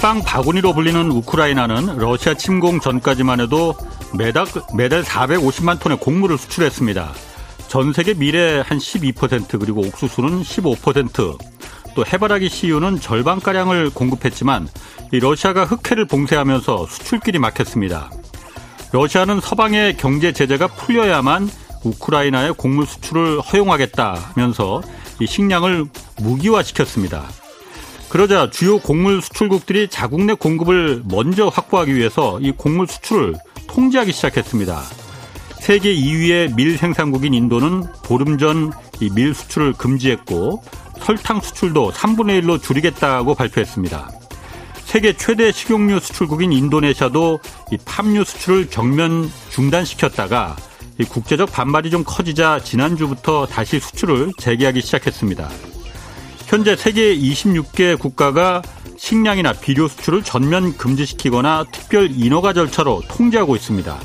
빵 바구니로 불리는 우크라이나는 러시아 침공 전까지만 해도 매달, 매달 450만 톤의 곡물을 수출했습니다. 전 세계 밀의 한 12% 그리고 옥수수는 15%, 또 해바라기 CU는 절반가량을 공급했지만 러시아가 흑해를 봉쇄하면서 수출길이 막혔습니다. 러시아는 서방의 경제 제재가 풀려야만 우크라이나의 곡물 수출을 허용하겠다면서 이 식량을 무기화시켰습니다. 그러자 주요 곡물 수출국들이 자국 내 공급을 먼저 확보하기 위해서 이 곡물 수출을 통제하기 시작했습니다. 세계 2위의 밀 생산국인 인도는 보름 전이밀 수출을 금지했고 설탕 수출도 3분의 1로 줄이겠다고 발표했습니다. 세계 최대 식용유 수출국인 인도네시아도 이 팜유 수출을 정면 중단시켰다가 국제적 반발이 좀 커지자 지난주부터 다시 수출을 재개하기 시작했습니다. 현재 세계 26개 국가가 식량이나 비료 수출을 전면 금지시키거나 특별 인허가 절차로 통제하고 있습니다.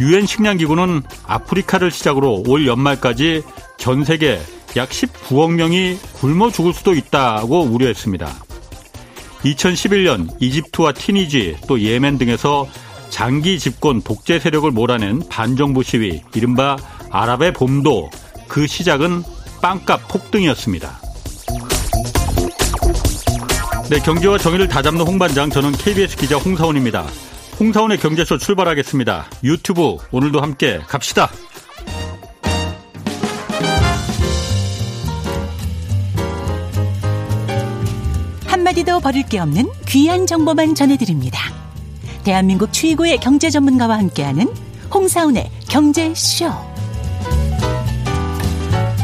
유엔 식량기구는 아프리카를 시작으로 올 연말까지 전 세계 약 19억 명이 굶어 죽을 수도 있다고 우려했습니다. 2011년 이집트와 티니지 또 예멘 등에서 장기 집권 독재 세력을 몰아낸 반정부 시위 이른바 아랍의 봄도 그 시작은 빵값 폭등이었습니다. 네, 경제와 정의를 다잡는 홍반장 저는 KBS 기자 홍사원입니다. 홍사원의 경제쇼 출발하겠습니다. 유튜브 오늘도 함께 갑시다. 한마디도 버릴 게 없는 귀한 정보만 전해드립니다. 대한민국 최고의 경제 전문가와 함께하는 홍사운의 경제쇼.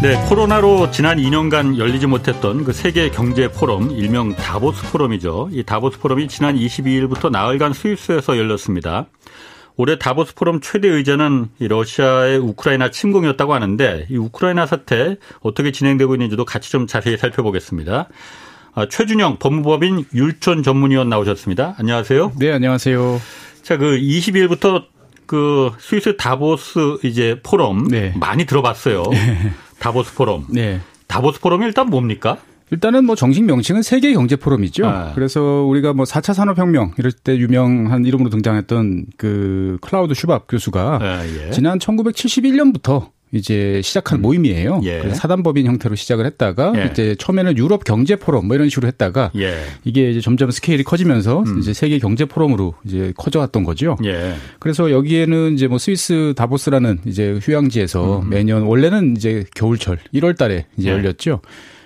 네, 코로나로 지난 2년간 열리지 못했던 그 세계 경제 포럼, 일명 다보스 포럼이죠. 이 다보스 포럼이 지난 22일부터 나흘간 스위스에서 열렸습니다. 올해 다보스 포럼 최대 의제는 러시아의 우크라이나 침공이었다고 하는데 이 우크라이나 사태 어떻게 진행되고 있는지도 같이 좀 자세히 살펴보겠습니다. 아, 최준영 법무법인 율촌 전문위원 나오셨습니다. 안녕하세요. 네, 안녕하세요. 자, 그 20일부터 그 스위스 다보스 이제 포럼 네. 많이 들어봤어요. 네. 다보스 포럼. 네. 다보스 포럼이 일단 뭡니까? 일단은 뭐 정식 명칭은 세계 경제 포럼이죠. 아. 그래서 우리가 뭐 4차 산업혁명 이럴 때 유명한 이름으로 등장했던 그 클라우스 슈밥 교수가 아, 예. 지난 1971년부터 이제 시작한 음. 모임이에요. 예. 그래서 사단법인 형태로 시작을 했다가 예. 이제 처음에는 유럽 경제 포럼 뭐 이런 식으로 했다가 예. 이게 이제 점점 스케일이 커지면서 음. 이제 세계 경제 포럼으로 이제 커져왔던 거죠. 예. 그래서 여기에는 이제 뭐 스위스 다보스라는 이제 휴양지에서 음. 매년 원래는 이제 겨울철 1월 달에 이제 예. 열렸죠.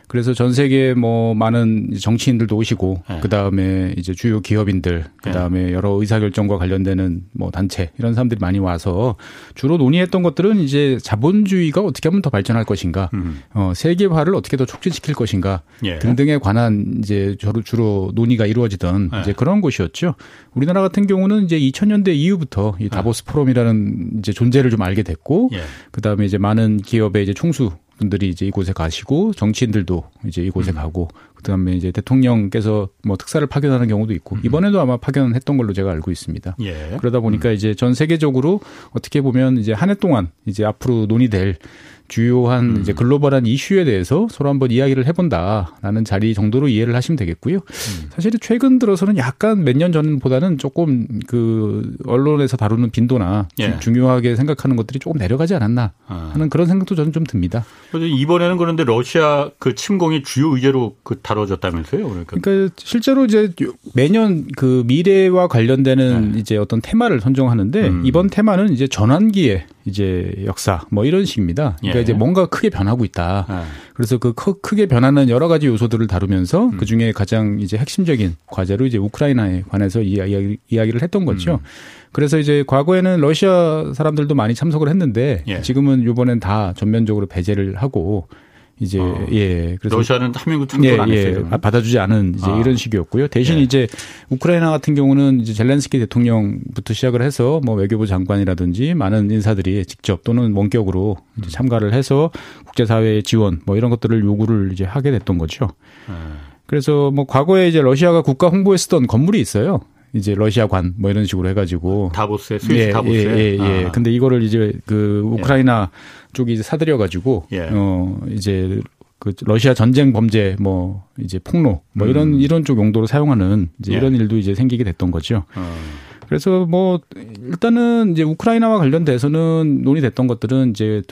그래서 전 세계 뭐 많은 정치인들도 오시고 네. 그다음에 이제 주요 기업인들 그다음에 네. 여러 의사 결정과 관련되는 뭐 단체 이런 사람들이 많이 와서 주로 논의했던 것들은 이제 자본주의가 어떻게 하면 더 발전할 것인가 음. 어 세계화를 어떻게 더 촉진시킬 것인가 예. 등등에 관한 이제 주로 주로 논의가 이루어지던 네. 이제 그런 곳이었죠. 우리나라 같은 경우는 이제 2000년대 이후부터 이 네. 다보스 포럼이라는 이제 존재를 좀 알게 됐고 예. 그다음에 이제 많은 기업의 이제 총수 분들이 이제 이곳에 가시고 정치인들도 이제 이곳에 음. 가고 그다음에 이제 대통령께서 뭐 특사를 파견하는 경우도 있고 음. 이번에도 아마 파견했던 걸로 제가 알고 있습니다. 예. 그러다 보니까 음. 이제 전 세계적으로 어떻게 보면 이제 한 해 동안 이제 앞으로 논의될 주요한 음. 이제 글로벌한 이슈에 대해서 서로 한번 이야기를 해본다라는 자리 정도로 이해를 하시면 되겠고요. 음. 사실 최근 들어서는 약간 몇 년 전보다는 조금 그 언론에서 다루는 빈도나 예. 중요하게 생각하는 것들이 조금 내려가지 않았나 아. 하는 그런 생각도 저는 좀 듭니다. 이번에는 그런데 러시아 그 침공이 주요 의제로 그 다 뤄졌다면서요? 그러니까. 그러니까 실제로 이제 매년 그 미래와 관련되는 네. 이제 어떤 테마를 선정하는데 음. 이번 테마는 이제 전환기에 이제 역사 뭐 이런 식입니다. 그러니까 예. 이제 뭔가 크게 변하고 있다. 예. 그래서 그 크게 변하는 여러 가지 요소들을 다루면서 음. 그 중에 가장 이제 핵심적인 과제로 이제 우크라이나에 관해서 이야기, 이야기를 했던 거죠. 음. 그래서 이제 과거에는 러시아 사람들도 많이 참석을 했는데 예. 지금은 이번엔 다 전면적으로 배제를 하고 이제 어. 예 그래서 러시아는 한 명도 참석 예, 안 예. 했어요. 예, 받아주지 않은 이제 아. 이런 식이었고요. 대신 예. 이제 우크라이나 같은 경우는 이제 젤렌스키 대통령부터 시작을 해서 뭐 외교부 장관이라든지 많은 인사들이 직접 또는 원격으로 음. 참가를 해서 국제사회의 지원 뭐 이런 것들을 요구를 이제 하게 됐던 거죠. 음. 그래서 뭐 과거에 이제 러시아가 국가 홍보에 쓰던 건물이 있어요. 이제 러시아관 뭐 이런 식으로 해가지고 다보스에 스위스 예, 다보스에 예, 예, 예. 아. 근데 이거를 이제 그 우크라이나 예. 쪽이 이제 사들여 가지고 예. 어 이제 그 러시아 전쟁 범죄 뭐 이제 폭로 뭐 이런 음. 이런 쪽 용도로 사용하는 이제 예. 이런 일도 이제 생기게 됐던 거죠. 어. 그래서 뭐 일단은 이제 우크라이나와 관련돼서는 논의됐던 것들은 이제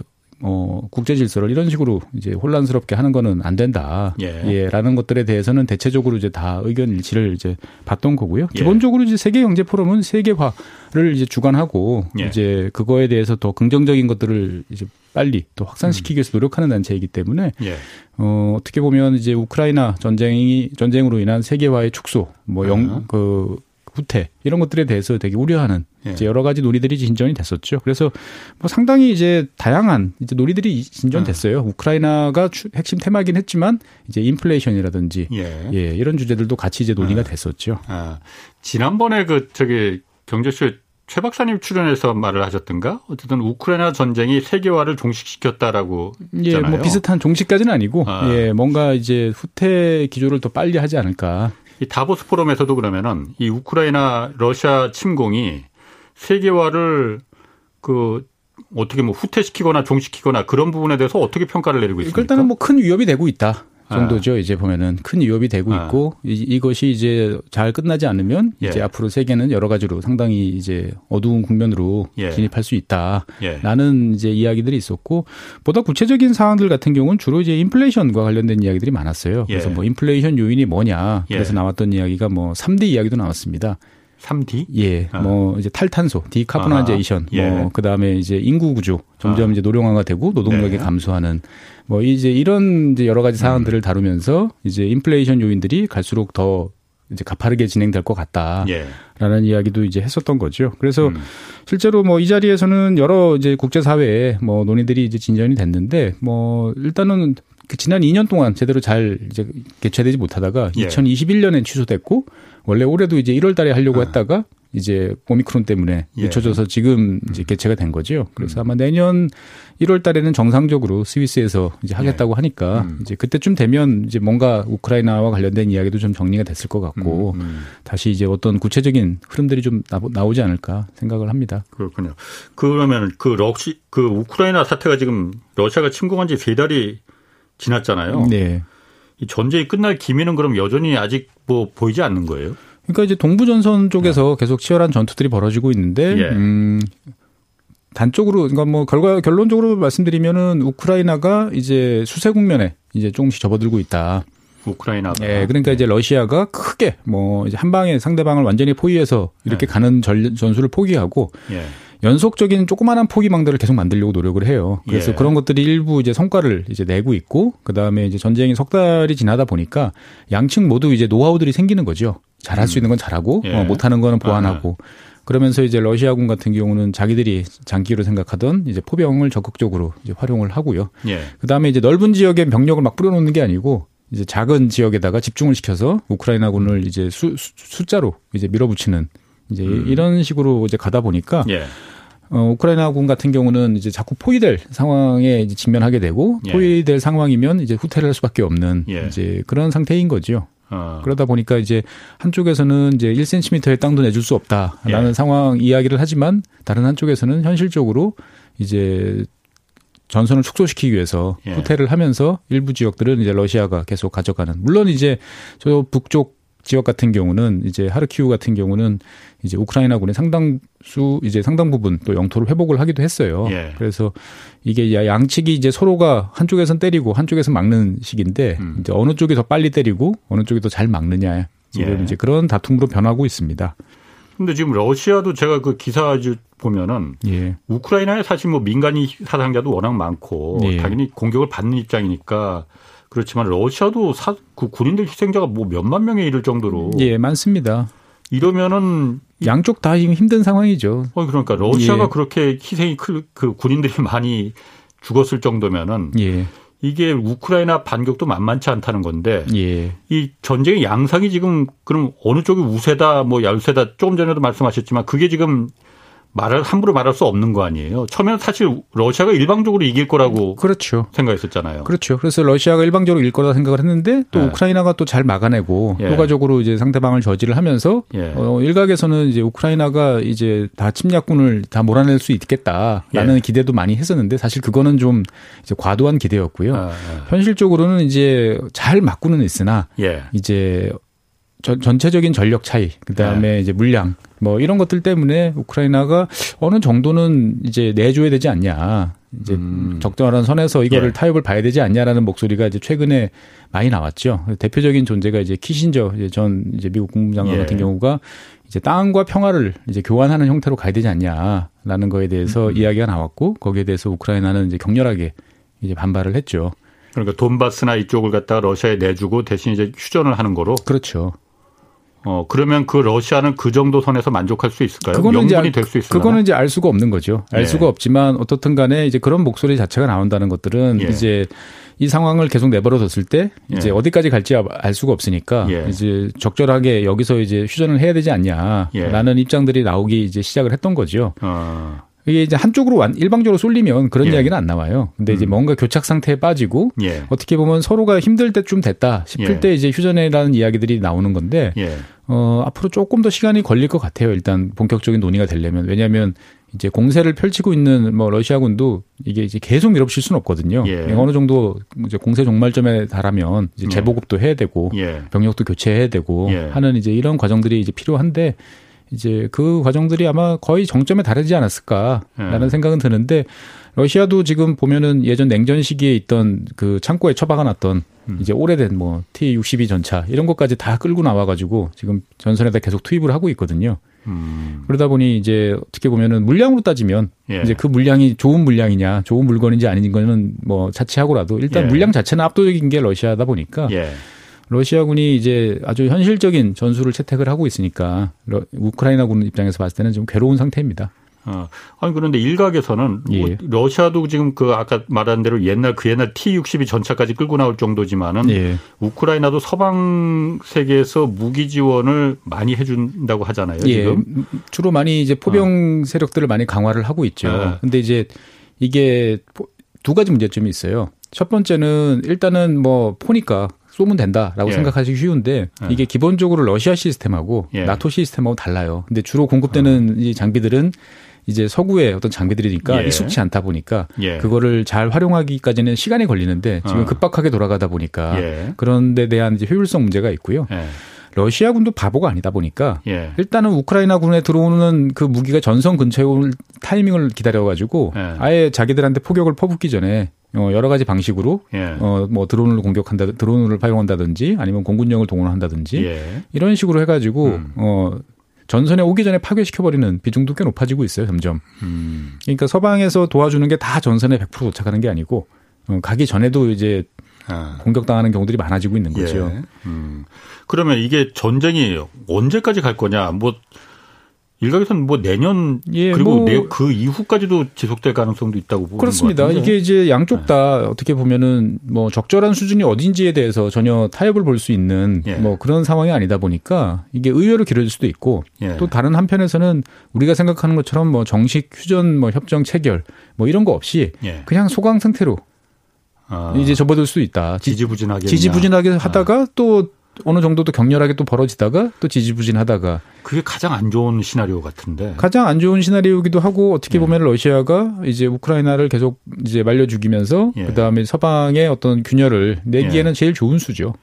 어, 국제 질서를 이런 식으로 이제 혼란스럽게 하는 거는 안 된다. 예. 예. 라는 것들에 대해서는 대체적으로 이제 다 의견 일치를 이제 봤던 거고요. 예. 기본적으로 이제 세계 경제 포럼은 세계화를 이제 주관하고 예. 이제 그거에 대해서 더 긍정적인 것들을 이제 빨리 또 확산시키기 위해서 노력하는 단체이기 때문에 예. 어, 어떻게 보면 이제 우크라이나 전쟁이 전쟁으로 인한 세계화의 축소 뭐 영그 후퇴 이런 것들에 대해서 되게 우려하는 예. 이제 여러 가지 논의들이 진전이 됐었죠. 그래서 뭐 상당히 이제 다양한 이제 논의들이 진전됐어요. 음. 우크라이나가 핵심 테마긴 했지만 이제 인플레이션이라든지 예. 예 이런 주제들도 같이 이제 논의가 아. 됐었죠. 아. 지난번에 그 저기 경제쇼 최 박사님 출연해서 말을 하셨던가? 어쨌든 우크라이나 전쟁이 세계화를 종식시켰다라고 예, 뭐 비슷한 종식까지는 아니고 아. 예, 뭔가 이제 후퇴 기조를 더 빨리 하지 않을까. 이 다보스 포럼에서도 그러면은 이 우크라이나 러시아 침공이 세계화를 그 어떻게 뭐 후퇴시키거나 종식시키거나 그런 부분에 대해서 어떻게 평가를 내리고 있습니까? 일단은 뭐 큰 위협이 되고 있다. 정도죠. 아. 이제 보면은 큰 위협이 되고 아. 있고 이, 것이 이제 잘 끝나지 않으면 예. 이제 앞으로 세계는 여러 가지로 상당히 이제 어두운 국면으로 예. 진입할 수 있다라는 예. 이제 이야기들이 있었고 보다 구체적인 사항들 같은 경우는 주로 이제 인플레이션과 관련된 이야기들이 많았어요. 그래서 예. 뭐 인플레이션 요인이 뭐냐 예. 그래서 나왔던 이야기가 뭐 3D 이야기도 나왔습니다. 3D? 예. 아. 뭐 이제 탈탄소, decarbonization, 아. 예. 뭐 그다음에 이제 인구 구조 점점 아. 이제 노령화가 되고 노동력이 네. 감소하는 뭐 이제 이런 이제 여러 가지 사안들을 음. 다루면서 이제 인플레이션 요인들이 갈수록 더 이제 가파르게 진행될 것 같다라는 예. 이야기도 이제 했었던 거죠. 그래서 음. 실제로 뭐 이 자리에서는 여러 이제 국제 사회에 뭐 논의들이 이제 진전이 됐는데 뭐 일단은 그 지난 2년 동안 제대로 잘 이제 개최되지 못하다가 예. 2021년엔 취소됐고 원래 올해도 이제 1월 달에 하려고 아. 했다가 이제 오미크론 때문에 예. 늦춰져서 지금 이제 음. 개최가 된 거죠. 그래서 음. 아마 내년 1월 달에는 정상적으로 스위스에서 이제 하겠다고 예. 하니까 음. 이제 그때쯤 되면 이제 뭔가 우크라이나와 관련된 이야기도 좀 정리가 됐을 것 같고 음. 음. 다시 이제 어떤 구체적인 흐름들이 좀 나오지 않을까 생각을 합니다. 그렇군요. 그러면 그 러시 그 우크라이나 사태가 지금 러시아가 침공한 지 세 달이 지났잖아요. 네. 이 전쟁이 끝날 기미는 그럼 여전히 아직 뭐 보이지 않는 거예요? 그러니까 이제 동부 전선 쪽에서 네. 계속 치열한 전투들이 벌어지고 있는데 예. 음 단쪽으로 그러니까 뭐 결과 결론적으로 말씀드리면은 우크라이나가 이제 수세 국면에 이제 조금씩 접어들고 있다. 우크라이나가. 예, 그러니까 이제 러시아가 크게 뭐 이제 한 방에 상대방을 완전히 포위해서 이렇게 네. 가는 전, 전술을 포기하고 예. 연속적인 조그마한 포기망들을 계속 만들려고 노력을 해요. 그래서 예. 그런 것들이 일부 이제 성과를 이제 내고 있고 그다음에 이제 전쟁이 석 달이 지나다 보니까 양측 모두 이제 노하우들이 생기는 거죠. 잘할 음. 수 있는 건 잘하고 예. 어, 못하는 거는 보완하고 아. 그러면서 이제 러시아군 같은 경우는 자기들이 장기로 생각하던 이제 포병을 적극적으로 이제 활용을 하고요. 예. 그다음에 이제 넓은 지역에 병력을 막 뿌려놓는 게 아니고 이제 작은 지역에다가 집중을 시켜서 우크라이나군을 이제 수, 숫자로 이제 밀어붙이는 이제 음. 이런 식으로 이제 가다 보니까 예. 어, 우크라이나군 같은 경우는 이제 자꾸 포위될 상황에 이제 직면하게 되고 예. 포위될 상황이면 이제 후퇴를 할 수밖에 없는 예. 이제 그런 상태인 거죠. 어. 그러다 보니까 이제 한쪽에서는 이제 1cm의 땅도 내줄 수 없다라는 예. 상황 이야기를 하지만 다른 한쪽에서는 현실적으로 이제 전선을 축소시키기 위해서 예. 후퇴를 하면서 일부 지역들은 이제 러시아가 계속 가져가는 물론 이제 저 북쪽 지역 같은 경우는 이제 하르키우 같은 경우는 이제 우크라이나군의 상당수 이제 상당 부분 또 영토를 회복을 하기도 했어요. 예. 그래서 이게 양측이 이제 서로가 한쪽에선 때리고 한쪽에서 막는 식인데 음. 이제 어느 쪽이 더 빨리 때리고 어느 쪽이 더 잘 막느냐 예. 이제 그런 다툼으로 변하고 있습니다. 근데 지금 러시아도 제가 그 기사 보면은 예. 우크라이나에 사실 뭐 민간인 사상자도 워낙 많고 예. 당연히 공격을 받는 입장이니까 그렇지만 러시아도 사, 그 군인들 희생자가 뭐 몇만 명에 이를 정도로 예 많습니다. 이러면은 양쪽 다 지금 힘든 상황이죠. 어 그러니까 러시아가 예. 그렇게 희생이 그, 그 군인들이 많이 죽었을 정도면은 예. 이게 우크라이나 반격도 만만치 않다는 건데 예. 이 전쟁의 양상이 지금 그럼 어느 쪽이 우세다 뭐 얄세다 조금 전에도 말씀하셨지만 그게 지금 말을 함부로 말할 수 없는 거 아니에요. 처음에는 사실 러시아가 일방적으로 이길 거라고 그렇죠. 생각했었잖아요. 그렇죠. 그래서 러시아가 일방적으로 이길 거라 생각을 했는데 또 예. 우크라이나가 또 잘 막아내고 예. 효과적으로 이제 상대방을 저지를 하면서 예. 어, 일각에서는 이제 우크라이나가 이제 다 침략군을 다 몰아낼 수 있겠다라는 예. 기대도 많이 했었는데 사실 그거는 좀 이제 과도한 기대였고요. 아, 아. 현실적으로는 이제 잘 막고는 있으나 예. 이제 전, 전체적인 전력 차이, 그 다음에 네. 이제 물량, 뭐 이런 것들 때문에 우크라이나가 어느 정도는 이제 내줘야 되지 않냐. 이제 음. 적절한 선에서 이거를 예. 타협을 봐야 되지 않냐라는 목소리가 이제 최근에 많이 나왔죠. 대표적인 존재가 이제 키신저 이제 전 이제 미국 국무장관 예. 같은 경우가 이제 땅과 평화를 이제 교환하는 형태로 가야 되지 않냐라는 거에 대해서 음. 이야기가 나왔고 거기에 대해서 우크라이나는 이제 격렬하게 이제 반발을 했죠. 그러니까 돈바스나 이쪽을 갖다가 러시아에 내주고 대신 이제 휴전을 하는 거로. 그렇죠. 어 그러면 그 러시아는 그 정도 선에서 만족할 수 있을까요? 그거는 명분이 될 수 있을까요? 그거는 이제 알 수가 없는 거죠. 알 예. 수가 없지만 어떻든 간에 이제 그런 목소리 자체가 나온다는 것들은 예. 이제 이 상황을 계속 내버려뒀을 때 이제 예. 어디까지 갈지 알 수가 없으니까 예. 이제 적절하게 여기서 이제 휴전을 해야 되지 않냐라는 예. 입장들이 나오기 이제 시작을 했던 거죠. 어. 이게 이제 한쪽으로 완, 일방적으로 쏠리면 그런 예. 이야기는 안 나와요. 근데 음. 이제 뭔가 교착 상태에 빠지고 예. 어떻게 보면 서로가 힘들 때쯤 됐다 싶을 예. 때 이제 휴전이라는 이야기들이 나오는 건데 예. 어, 앞으로 조금 더 시간이 걸릴 것 같아요. 일단 본격적인 논의가 되려면 왜냐하면 이제 공세를 펼치고 있는 뭐 러시아군도 이게 이제 계속 밀어붙일 수는 없거든요. 예. 어느 정도 이제 공세 종말점에 달하면 이제 예. 재보급도 해야 되고 병력도 교체해야 되고 하는 이제 이런 과정들이 이제 필요한데 이제 그 과정들이 아마 거의 정점에 달하지 않았을까라는 네. 생각은 드는데 러시아도 지금 보면은 예전 냉전 시기에 있던 그 창고에 처박아놨던 음. 이제 오래된 뭐 T-62 전차 이런 것까지 다 끌고 나와가지고 지금 전선에다 계속 투입을 하고 있거든요. 음. 그러다 보니 이제 어떻게 보면은 물량으로 따지면 예. 이제 그 물량이 좋은 물량이냐 좋은 물건인지 아닌 거는 뭐 자체하고라도 일단 예. 물량 자체는 압도적인 게 러시아다 보니까 예. 러시아군이 이제 아주 현실적인 전술을 채택을 하고 있으니까 우크라이나군 입장에서 봤을 때는 좀 괴로운 상태입니다. 어. 아니 그런데 일각에서는 뭐 예. 뭐 러시아도 지금 그 아까 말한 대로 옛날 그 옛날 T-62 전차까지 끌고 나올 정도지만은 예. 우크라이나도 서방 세계에서 무기 지원을 많이 해준다고 하잖아요. 예. 지금 주로 많이 이제 포병 어. 세력들을 많이 강화를 하고 있죠. 어. 근데 이제 이게 두 가지 문제점이 있어요. 첫 번째는 일단은 뭐 포니까 쏘면 된다라고 예. 생각하시기 쉬운데 예. 이게 기본적으로 러시아 시스템하고 예. 나토 시스템하고 달라요. 근데 주로 공급되는 어. 이 장비들은 이제 서구의 어떤 장비들이니까 예. 익숙치 않다 보니까 예. 그거를 잘 활용하기까지는 시간이 걸리는데 지금 어. 급박하게 돌아가다 보니까 예. 그런 데 대한 이제 효율성 문제가 있고요. 예. 러시아군도 바보가 아니다 보니까 예. 일단은 우크라이나군에 들어오는 그 무기가 전선 근처에 올 타이밍을 기다려가지고 예. 아예 자기들한테 포격을 퍼붓기 전에 어, 여러 가지 방식으로 예. 어, 뭐 드론을 공격한다, 드론을 활용한다든지 아니면 공군력을 동원한다든지 예. 이런 식으로 해가지고 음. 어, 전선에 오기 전에 파괴시켜버리는 비중도 꽤 높아지고 있어요, 점점. 음. 그러니까 서방에서 도와주는 게 다 전선에 100% 도착하는 게 아니고 어, 가기 전에도 이제 아. 공격당하는 경우들이 많아지고 있는 거죠. 예. 음. 그러면 이게 전쟁이 언제까지 갈 거냐? 뭐 일각에서는 뭐 내년 예, 그리고 뭐그 이후까지도 지속될 가능성도 있다고 보는 그렇습니다. 이게 이제 양쪽 다 네. 어떻게 보면은 뭐 적절한 수준이 어딘지에 대해서 전혀 타협을 볼 수 있는 예. 뭐 그런 상황이 아니다 보니까 이게 의외로 길어질 수도 있고 예. 또 다른 한편에서는 우리가 생각하는 것처럼 뭐 정식 휴전 뭐 협정 체결 뭐 이런 거 없이 예. 그냥 소강 상태로 아. 이제 접어들 수도 있다. 지지부진하게 지지부진하게 하다가 아. 또 어느 정도 도 격렬하게 또 벌어지다가 또 지지부진하다가 그게 가장 안 좋은 시나리오 같은데 가장 안 좋은 시나리오기도 하고 어떻게 예. 보면 러시아가 이제 우크라이나를 계속 이제 말려 죽이면서 예. 그다음에 서방의 어떤 균열을 내기에는 예. 제일 좋은 수죠.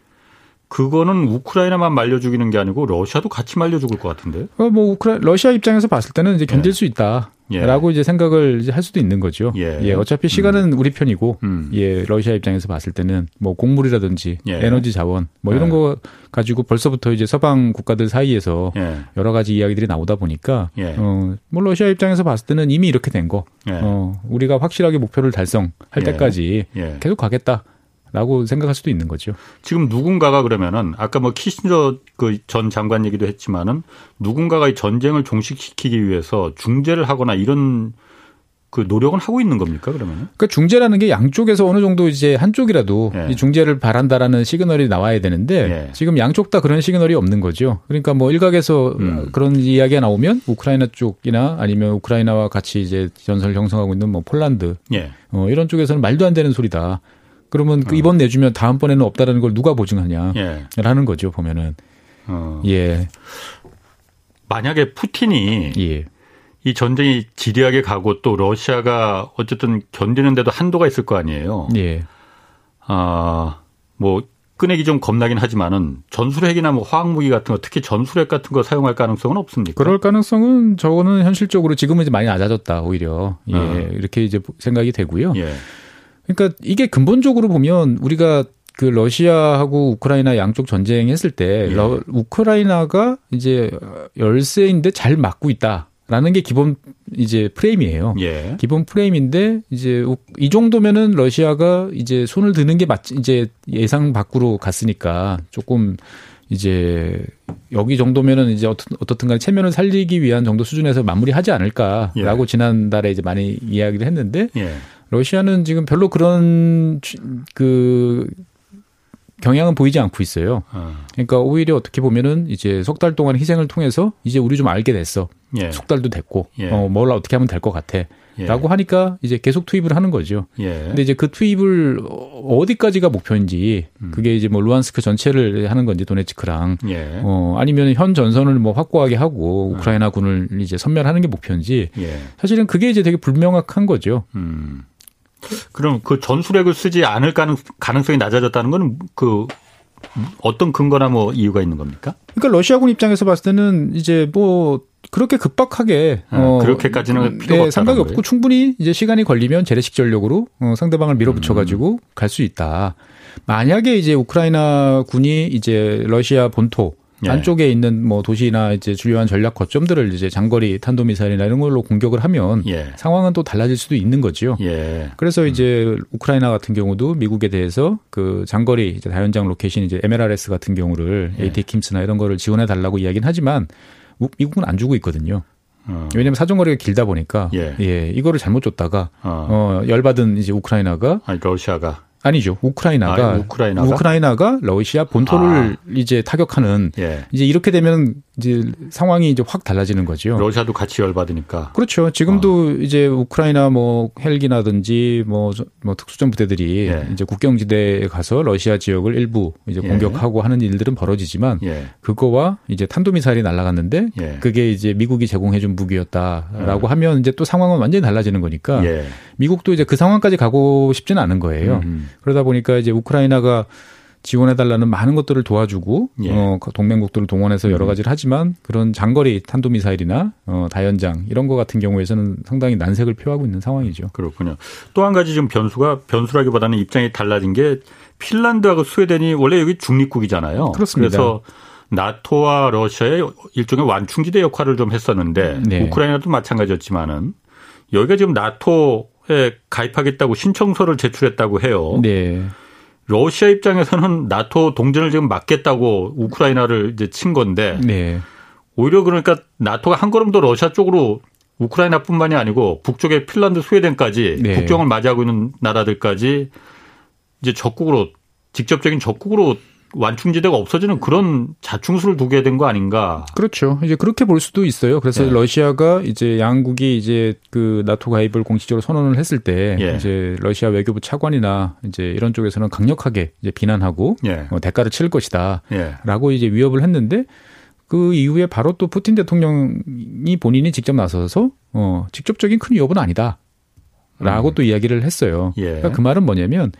그거는 우크라이나만 말려 죽이는 게 아니고 러시아도 같이 말려 죽을 것 같은데. 어, 뭐 우크라 러시아 입장에서 봤을 때는 이제 견딜 예. 수 있다. 예. 라고 이제 생각을 이제 할 수도 있는 거죠. 예. 예 어차피 시간은 음. 우리 편이고, 음. 예, 러시아 입장에서 봤을 때는 뭐 곡물이라든지 예. 에너지 자원 뭐 이런 예. 거 가지고 벌써부터 이제 서방 국가들 사이에서 예. 여러 가지 이야기들이 나오다 보니까, 어, 뭐 러시아 입장에서 봤을 때는 이미 이렇게 된 거, 어, 우리가 확실하게 목표를 달성할 때까지 계속 가겠다. 라고 생각할 수도 있는 거죠. 지금 누군가가 그러면은 아까 뭐 키신저 그 전 장관 얘기도 했지만은 누군가가 이 전쟁을 종식시키기 위해서 중재를 하거나 이런 그 노력은 하고 있는 겁니까 그러면? 그러니까 중재라는 게 양쪽에서 어느 정도 이제 한쪽이라도 예. 이 중재를 바란다라는 시그널이 나와야 되는데 예. 지금 양쪽 다 그런 시그널이 없는 거죠. 그러니까 뭐 일각에서 음. 그런 이야기가 나오면 우크라이나 쪽이나 아니면 우크라이나와 같이 이제 전선을 형성하고 있는 뭐 폴란드 예. 어, 이런 쪽에서는 말도 안 되는 소리다. 그러면 그 어. 이번 내주면 다음번에는 없다라는 걸 누가 보증하냐? 예. 라는 거죠 보면은. 어. 예. 만약에 푸틴이 예. 이 전쟁이 지리하게 가고 또 러시아가 어쨌든 견디는데도 한도가 있을 거 아니에요. 예. 아, 뭐 끄내기 좀 겁나긴 하지만은 전술핵이나 뭐 화학무기 같은 거 특히 전술핵 같은 거 사용할 가능성은 없습니까? 그럴 가능성은 저거는 현실적으로 지금은 이제 많이 낮아졌다 오히려 예 어. 이렇게 이제 생각이 되고요. 예. 그러니까 이게 근본적으로 보면 우리가 그 러시아하고 우크라이나 양쪽 전쟁했을 때 예. 러, 우크라이나가 이제 열세인데 잘 막고 있다. 라는 게 기본 이제 프레임이에요. 예. 기본 프레임인데 이제 이 정도면은 러시아가 이제 손을 드는 게 맞, 이제 예상 밖으로 갔으니까 조금 이제 여기 정도면은 이제 어떻든, 어떻든 간에 체면을 살리기 위한 정도 수준에서 마무리하지 않을까라고 예. 지난달에 이제 많이 이야기를 했는데 예. 러시아는 지금 별로 그런 그 경향은 보이지 않고 있어요. 어. 그러니까 오히려 어떻게 보면은 이제 석 달 동안 희생을 통해서 이제 우리 좀 알게 됐어. 예. 석 달도 됐고, 예. 어, 뭘 어떻게 하면 될 것 같아. 예. 라고 하니까 이제 계속 투입을 하는 거죠. 예. 근데 이제 그 투입을 어디까지가 목표인지 음. 그게 이제 뭐 루안스크 전체를 하는 건지 도네츠크랑 예. 어 아니면 현 전선을 뭐 확고하게 하고 우크라이나 군을 이제 선멸하는 게 목표인지 예. 사실은 그게 이제 되게 불명확한 거죠. 음. 그럼 그 전술핵을 쓰지 않을 가능성이 낮아졌다는 거는 그 어떤 근거나 뭐 이유가 있는 겁니까? 그러니까 러시아군 입장에서 봤을 때는 이제 뭐 그렇게 급박하게 아, 어 그렇게까지는 필요가 네, 상관이 없고 충분히 이제 시간이 걸리면 재래식 전력으로 어 상대방을 밀어붙여 가지고 음. 갈수 있다. 만약에 이제 우크라이나 군이 이제 러시아 본토 예. 안쪽에 있는 뭐 도시나 이제 주요한 전략 거점들을 이제 장거리 탄도 미사일이나 이런 걸로 공격을 하면 예. 상황은 또 달라질 수도 있는 거죠. 예. 그래서 이제 음. 우크라이나 같은 경우도 미국에 대해서 그 장거리 이제 다연장 로켓인 이제 MLRS 같은 경우를 예. AT 킴스나 이런 거를 지원해 달라고 이야기는 하지만 미국은 안 주고 있거든요. 어. 왜냐하면 사정거리가 길다 보니까 예. 예 이거를 잘못 줬다가 어. 어 열받은 이제 우크라이나가 아니 러시아가 아니죠. 우크라이나가 아, 우크라이나가? 우크라이나가 러시아 본토를 아. 이제 타격하는 예. 이제 이렇게 되면 이제 상황이 이제 확 달라지는 거죠. 러시아도 같이 열받으니까. 그렇죠. 지금도 어. 이제 우크라이나 뭐 헬기나든지 뭐, 뭐 특수전 부대들이 예. 이제 국경지대에 가서 러시아 지역을 일부 이제 예. 공격하고 예. 하는 일들은 벌어지지만 예. 그거와 이제 탄도미사일이 날아갔는데 예. 그게 이제 미국이 제공해준 무기였다라고 하면 이제 또 상황은 완전히 달라지는 거니까 미국도 이제 그 상황까지 가고 싶지는 않은 거예요. 음. 그러다 보니까 이제 우크라이나가 지원해달라는 많은 것들을 도와주고 예. 어, 동맹국들을 동원해서 여러 음. 가지를 하지만 그런 장거리 탄도미사일이나 어, 다연장 이런 거 같은 경우에서는 상당히 난색을 표하고 있는 상황이죠. 그렇군요. 또 한 가지 좀 변수가 변수라기보다는 입장이 달라진 게 핀란드하고 스웨덴이 원래 여기 중립국이잖아요. 그렇습니다. 그래서 나토와 러시아의 일종의 완충지대 역할을 좀 했었는데 네. 우크라이나도 마찬가지였지만은 여기가 지금 나토 에 가입하겠다고 신청서를 제출했다고 해요. 네. 러시아 입장에서는 나토 동전을 지금 막겠다고 우크라이나를 이제 친 건데 네. 오히려 그러니까 나토가 한 걸음 더 러시아 쪽으로 우크라이나뿐만이 아니고 북쪽의 핀란드, 스웨덴까지 네. 국경을 맞이하고 있는 나라들까지 이제 적국으로 직접적인 적국으로 완충지대가 없어지는 그런 자충수를 두게 된 거 아닌가? 그렇죠. 이제 그렇게 볼 수도 있어요. 그래서 예. 러시아가 이제 양국이 이제 그 나토 가입을 공식적으로 선언을 했을 때 예. 이제 러시아 외교부 차관이나 이제 이런 쪽에서는 강력하게 이제 비난하고 예. 어, 대가를 치를 것이다라고 예. 이제 위협을 했는데 그 이후에 바로 또 푸틴 대통령이 본인이 직접 나서서 어 직접적인 큰 위협은 아니다라고 음. 또 이야기를 했어요. 예. 그러니까 그 말은 뭐냐면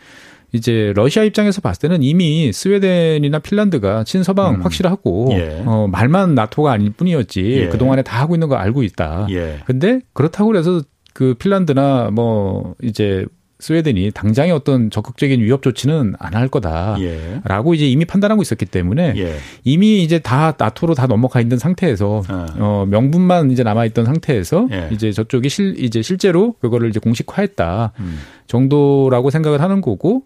이제 러시아 입장에서 봤을 때는 이미 스웨덴이나 핀란드가 친서방 음. 확실하고 예. 어, 말만 나토가 아닐 뿐이었지 예. 그 동안에 다 하고 있는 거 알고 있다. 예. 근데 그렇다고 그래서 그 핀란드나 뭐 이제 스웨덴이 당장의 어떤 적극적인 위협 조치는 안 할 거다라고 예. 이제 이미 판단하고 있었기 때문에 예. 이미 이제 다 나토로 다 넘어가 있는 상태에서 어, 어 명분만 이제 남아 있던 상태에서 예. 이제 저쪽이 실 이제 실제로 그거를 이제 공식화했다 음. 정도라고 생각을 하는 거고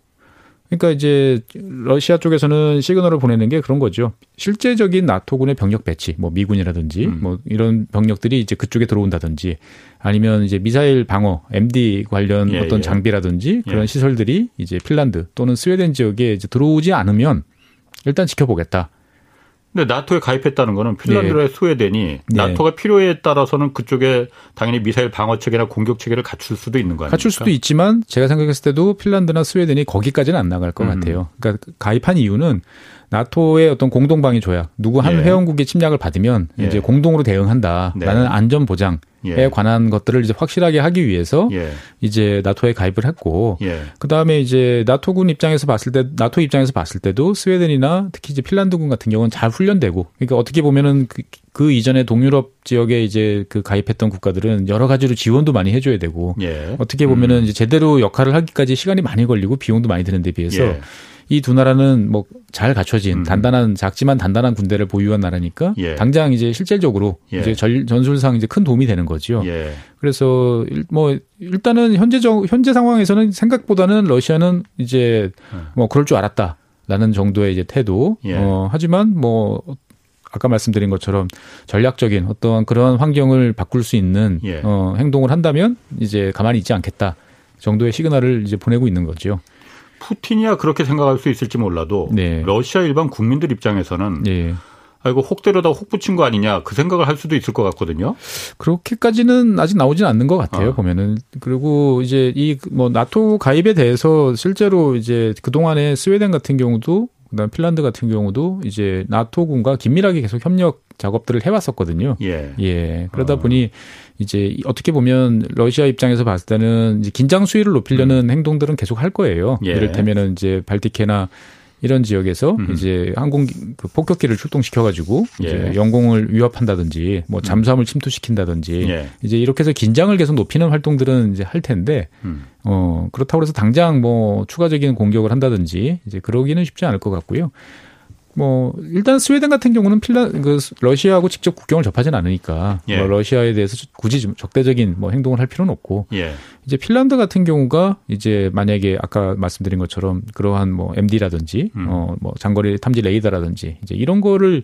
그러니까 이제 러시아 쪽에서는 시그널을 보내는 게 그런 거죠. 실제적인 나토군의 병력 배치, 뭐 미군이라든지 음. 뭐 이런 병력들이 이제 그쪽에 들어온다든지 아니면 이제 미사일 방어, MD 관련 예, 어떤 예. 장비라든지 그런 예. 시설들이 이제 핀란드 또는 스웨덴 지역에 이제 들어오지 않으면 일단 지켜보겠다. 근데 나토에 가입했다는 거는 핀란드와 네. 스웨덴이 네. 나토가 필요에 따라서는 그쪽에 당연히 미사일 방어 체계나 공격 체계를 갖출 수도 있는 거 아닙니까? 갖출 수도 있지만 제가 생각했을 때도 핀란드나 스웨덴이 거기까지는 안 나갈 것 음. 같아요. 그러니까 가입한 이유는 나토의 어떤 공동방위 조약, 누구 한 예. 회원국의 침략을 받으면 예. 이제 공동으로 대응한다라는 네. 안전 보장에 예. 관한 것들을 이제 확실하게 하기 위해서 예. 이제 나토에 가입을 했고 예. 그다음에 이제 나토군 입장에서 봤을 때 나토 입장에서 봤을 때도 스웨덴이나 특히 이제 핀란드군 같은 경우는 잘 훈련되고 그러니까 어떻게 보면은 그, 그 이전에 동유럽 지역에 이제 그 가입했던 국가들은 여러 가지로 지원도 많이 해줘야 되고 예. 어떻게 보면은 음. 이제 제대로 역할을 하기까지 시간이 많이 걸리고 비용도 많이 드는 데 비해서 이두 나라는 뭐 잘 갖춰진 음. 단단한 작지만 단단한 군대를 보유한 나라니까 예. 당장 이제 실질적으로 예. 이제 전술상 이제 큰 도움이 되는 거죠. 예. 그래서 뭐 일단은 현재적 현재 상황에서는 생각보다는 러시아는 이제 예. 뭐 그럴 줄 알았다 라는 정도의 이제 태도. 예. 어 하지만 뭐 아까 말씀드린 것처럼 전략적인 어떠한 그런 환경을 바꿀 수 있는 예. 어 행동을 한다면 이제 가만히 있지 않겠다 정도의 시그널을 이제 보내고 있는 거죠. 푸틴이야 그렇게 생각할 수 있을지 몰라도 네. 러시아 일반 국민들 입장에서는 네. 아이고 혹 때려다 혹 붙인 거 아니냐 그 생각을 할 수도 있을 것 같거든요. 그렇게까지는 아직 나오진 않는 것 같아요. 어. 보면은 그리고 이제 이 뭐 나토 가입에 대해서 실제로 이제 그 동안에 스웨덴 같은 경우도 그다음 핀란드 같은 경우도 이제 나토군과 긴밀하게 계속 협력 작업들을 해왔었거든요. 예. 예. 그러다 어. 보니 이제 어떻게 보면 러시아 입장에서 봤을 때는 이제 긴장 수위를 높이려는 음. 행동들은 계속 할 거예요. 예. 이를테면은 이제 발티케나 이런 지역에서 음. 이제 항공 그 폭격기를 출동시켜 가지고 예. 이제 영공을 위협한다든지 뭐 음. 잠수함을 침투시킨다든지 예. 이제 이렇게 해서 긴장을 계속 높이는 활동들은 이제 할 텐데 음. 어 그렇다고 해서 당장 뭐 추가적인 공격을 한다든지 이제 그러기는 쉽지 않을 것 같고요. 뭐 일단 스웨덴 같은 경우는 필란 그 러시아하고 직접 국경을 접하지는 않으니까 예. 뭐 러시아에 대해서 굳이 적대적인 뭐 행동을 할 필요는 없고 예. 이제 핀란드 같은 경우가 이제 만약에 아까 말씀드린 것처럼 그러한 뭐 MD라든지 음. 어뭐 장거리 탐지 레이더라든지 이제 이런 거를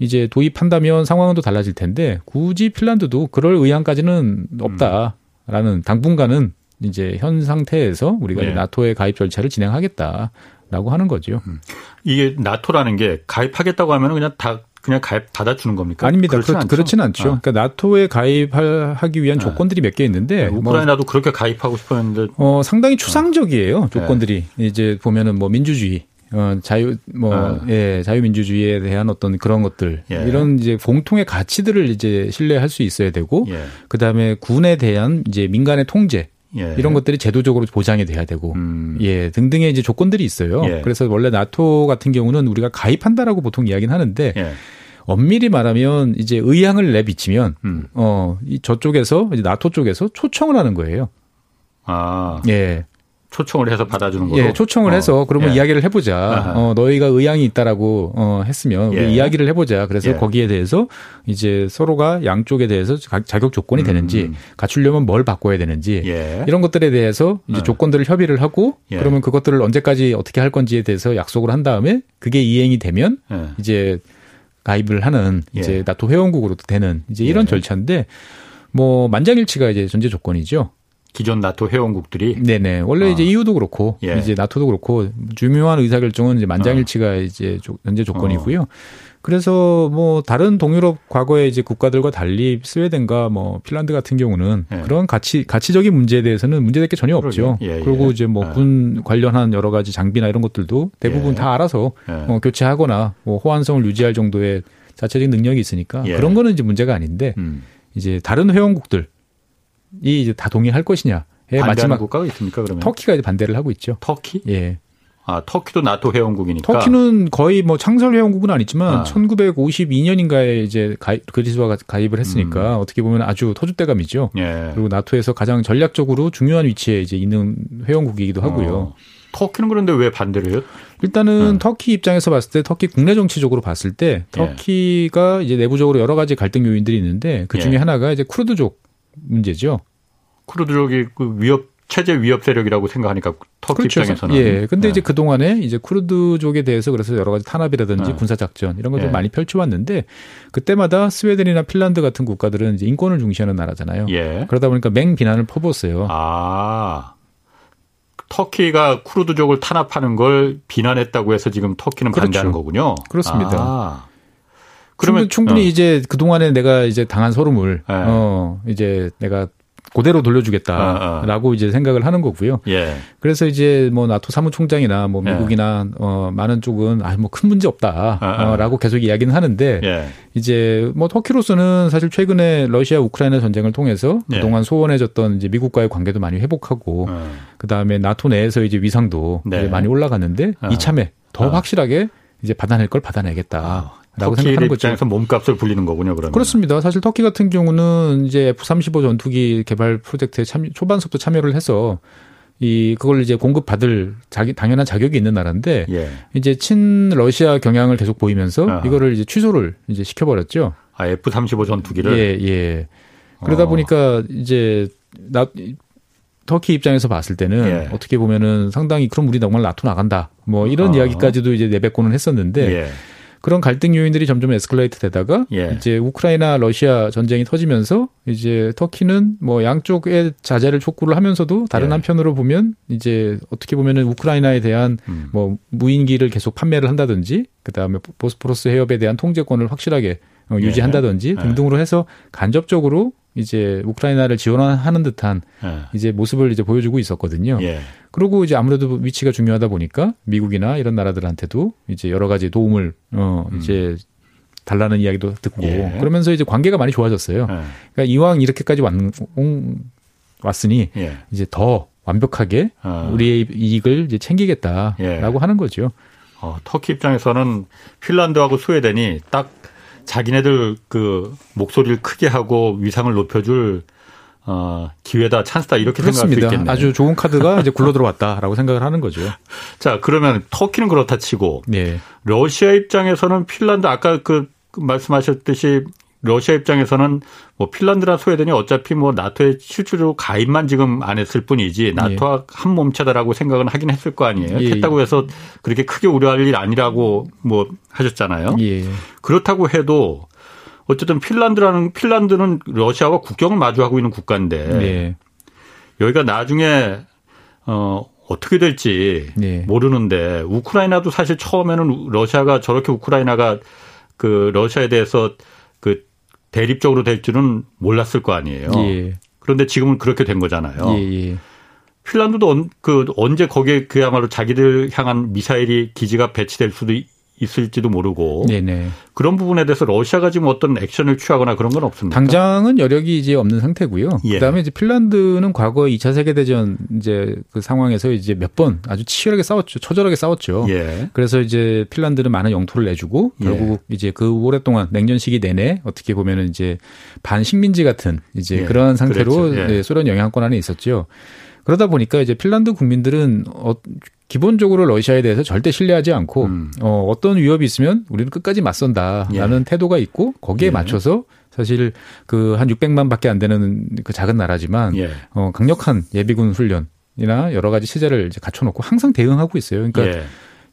이제 도입한다면 상황은 또 달라질 텐데 굳이 핀란드도 그럴 의향까지는 없다라는 음. 당분간은 이제 현 상태에서 우리가 예. 나토의 가입 절차를 진행하겠다. 라고 하는 거죠. 음. 이게 나토라는 게 가입하겠다고 하면 그냥 다 그냥 가입 받아주는 겁니까? 아닙니다. 그렇진, 그렇, 그렇진 않죠. 아. 그러니까 나토에 가입하기 위한 아. 조건들이 몇 개 있는데 네, 우크라이나도 뭐, 그렇게 가입하고 싶었는데 어 상당히 추상적이에요. 아. 조건들이 네. 이제 보면은 뭐 민주주의 어, 자유, 뭐, 아. 예, 자유민주주의에 대한 어떤 그런 것들, 예. 이런 이제 공통의 가치들을 이제 신뢰할 수 있어야 되고, 예. 그 다음에 군에 대한 이제 민간의 통제, 예. 이런 것들이 제도적으로 보장이 돼야 되고 음. 예 등등의 이제 조건들이 있어요. 예. 그래서 원래 나토 같은 경우는 우리가 가입한다라고 보통 이야기는 하는데 예. 엄밀히 말하면 이제 의향을 내비치면 음. 어이 저쪽에서 이제 나토 쪽에서 초청을 하는 거예요. 아. 예. 초청을 해서 받아주는 거로. 예, 초청을 어. 해서 그러면 예. 이야기를 해보자. 아하. 어, 너희가 의향이 있다라고 어, 했으면 예. 이야기를 해보자. 그래서 예. 거기에 대해서 이제 서로가 양쪽에 대해서 자격 조건이 음. 되는지 갖추려면 뭘 바꿔야 되는지 예. 이런 것들에 대해서 이제 어. 조건들을 협의를 하고 예. 그러면 그것들을 언제까지 어떻게 할 건지에 대해서 약속을 한 다음에 그게 이행이 되면 예. 이제 가입을 하는 이제 나토 회원국으로도 되는 이제 이런 절차인데 뭐 만장일치가 이제 전제 조건이죠. 기존 나토 회원국들이 네네 원래 어. 이제 EU도 그렇고 예. 이제 나토도 그렇고 중요한 의사결정은 이제 만장일치가 어. 이제 현재 조건이고요. 어. 그래서 뭐 다른 동유럽 과거의 이제 국가들과 달리 스웨덴과 뭐 핀란드 같은 경우는 예. 그런 가치 가치적인 문제에 대해서는 문제될 게 전혀 없죠. 예, 예. 그리고 이제 뭐군 예. 관련한 여러 가지 장비나 이런 것들도 대부분 예. 다 알아서 뭐 교체하거나 뭐 호환성을 유지할 정도의 자체적인 능력이 있으니까 그런 거는 이제 문제가 아닌데 음. 이제 다른 회원국들 이 이제 다 동의할 것이냐. 마지막 국가가 있습니까 그러면? 터키가 이제 반대를 하고 있죠. 터키? 예. 아, 터키도 나토 회원국이니까. 터키는 거의 뭐 창설 회원국은 아니지만 아. 1952년인가에 이제 가입, 그리스가 가입을 했으니까 음. 어떻게 보면 아주 터줏대감이죠. 예. 그리고 나토에서 가장 전략적으로 중요한 위치에 이제 있는 회원국이기도 어. 하고요. 어. 터키는 그런데 왜 반대를 해요? 일단은 음. 터키 입장에서 봤을 때 터키 국내 정치적으로 봤을 때 예. 터키가 예. 이제 내부적으로 여러 가지 갈등 요인들이 있는데 그 중에 예. 하나가 이제 쿠르드족 문제죠. 쿠르드족이 그 위협 체제 위협 세력이라고 생각하니까 터키 그렇죠. 입장에서는 예. 근데 네. 이제 그 동안에 이제 쿠르드족에 대해서 그래서 여러 가지 탄압이라든지 네. 군사 작전 이런 것들 예. 많이 펼쳐왔는데 그때마다 스웨덴이나 핀란드 같은 국가들은 이제 인권을 중시하는 나라잖아요. 예. 그러다 보니까 맹 비난을 퍼부었어요. 아. 터키가 쿠르드족을 탄압하는 걸 비난했다고 해서 지금 터키는 그렇죠. 반대하는 거군요. 그렇습니다. 아. 그러면 충분 히 어. 이제 그 동안에 내가 이제 당한 소름을 네. 어 이제 내가 그대로 돌려주겠다라고 어, 어. 이제 생각을 하는 거고요. 예. 그래서 이제 뭐 나토 사무총장이나 뭐 예. 미국이나 예. 어 많은 쪽은 아 뭐 큰 문제 없다라고 어, 계속 이야기는 하는데 예. 이제 뭐 터키로서는 사실 최근에 러시아 우크라이나 전쟁을 통해서 예. 그동안 소원해졌던 이제 미국과의 관계도 많이 회복하고 어. 그다음에 나토 내에서 이제 위상도 네. 이제 많이 올라갔는데 어. 이참에 더 확실하게 이제 받아낼 걸 받아내겠다. 라고 생각하는 거죠. 입장에서 몸값을 불리는 거군요, 그러면. 그렇습니다. 사실 터키 같은 경우는 이제 F-35 전투기 개발 프로젝트에 참 초반부터 참여를 해서 이 그걸 이제 공급받을 자기 당연한 자격이 있는 나라인데 예. 이제 친 러시아 경향을 계속 보이면서 아하. 이거를 이제 취소를 이제 시켜버렸죠. 아 F-35 전투기를. 예, 예. 그러다 어. 보니까 이제 나 터키 입장에서 봤을 때는 예. 어떻게 보면은 상당히 그럼 우리 정말 나토 나간다. 뭐 이런 어. 이야기까지도 이제 내뱉고는 했었는데 예. 그런 갈등 요인들이 점점 에스컬레이트 되다가 예. 이제 우크라이나 러시아 전쟁이 터지면서 이제 터키는 뭐 양쪽의 자제를 촉구를 하면서도 다른 예. 한편으로 보면 이제 어떻게 보면은 우크라이나에 대한 음. 뭐 무인기를 계속 판매를 한다든지 그다음에 보스포러스 해협에 대한 통제권을 확실하게 어, 유지한다든지 예. 등등으로 해서 간접적으로 이제 우크라이나를 지원하는 듯한 예. 이제 모습을 이제 보여주고 있었거든요. 예. 그리고 이제 아무래도 위치가 중요하다 보니까 미국이나 이런 나라들한테도 이제 여러 가지 도움을 어 음. 이제 달라는 이야기도 듣고 예. 그러면서 이제 관계가 많이 좋아졌어요. 예. 그러니까 이왕 이렇게까지 왔, 왔으니 예. 이제 더 완벽하게 어. 우리의 이익을 이제 챙기겠다라고 예. 하는 거죠. 어, 터키 입장에서는 핀란드하고 스웨덴이 딱 자기네들 그 목소리를 크게 하고 위상을 높여줄 어, 기회다, 찬스다 이렇게 그렇습니다. 생각할 수 있겠네요. 아주 좋은 카드가 이제 굴러 들어왔다라고 생각을 하는 거죠. 자, 그러면 터키는 그렇다 치고 네. 러시아 입장에서는 핀란드 아까 그 말씀하셨듯이 러시아 입장에서는 뭐 핀란드나 스웨덴이 어차피 뭐 나토에 실질적으로 가입만 지금 안 했을 뿐이지 나토와 예. 한 몸체다라고 생각은 하긴 했을 거 아니에요. 예. 했다고 해서 그렇게 크게 우려할 일 아니라고 뭐 하셨잖아요. 예. 그렇다고 해도 어쨌든 핀란드라는 핀란드는 러시아와 국경을 마주하고 있는 국가인데 네. 여기가 나중에 어 어떻게 될지 네. 모르는데 우크라이나도 사실 처음에는 러시아가 저렇게 우크라이나가 그 러시아에 대해서 그 대립적으로 될 줄은 몰랐을 거 아니에요. 예. 그런데 지금은 그렇게 된 거잖아요. 예, 예. 핀란드도 그 언제 거기에 그야말로 자기들 향한 미사일이 기지가 배치될 수도 있을지도 모르고 네네. 그런 부분에 대해서 러시아가 지금 어떤 액션을 취하거나 그런 건 없습니까? 당장은 여력이 이제 없는 상태고요. 예. 그다음에 이제 핀란드는 과거 2차 세계 대전 이제 그 상황에서 이제 몇 번 아주 치열하게 싸웠죠. 처절하게 싸웠죠. 예. 그래서 이제 핀란드는 많은 영토를 내주고 예. 결국 예. 이제 그 오랫동안 냉전 시기 내내 어떻게 보면은 이제 반식민지 같은 이제 예. 그런 상태로 예. 소련 영향권 안에 있었죠. 그러다 보니까 이제 핀란드 국민들은 어, 기본적으로 러시아에 대해서 절대 신뢰하지 않고 음. 어, 어떤 위협이 있으면 우리는 끝까지 맞선다라는 예. 태도가 있고 거기에 예. 맞춰서 사실 그 한 600만밖에 안 되는 그 작은 나라지만 예. 어, 강력한 예비군 훈련이나 여러 가지 체제를 이제 갖춰놓고 항상 대응하고 있어요. 그러니까 예.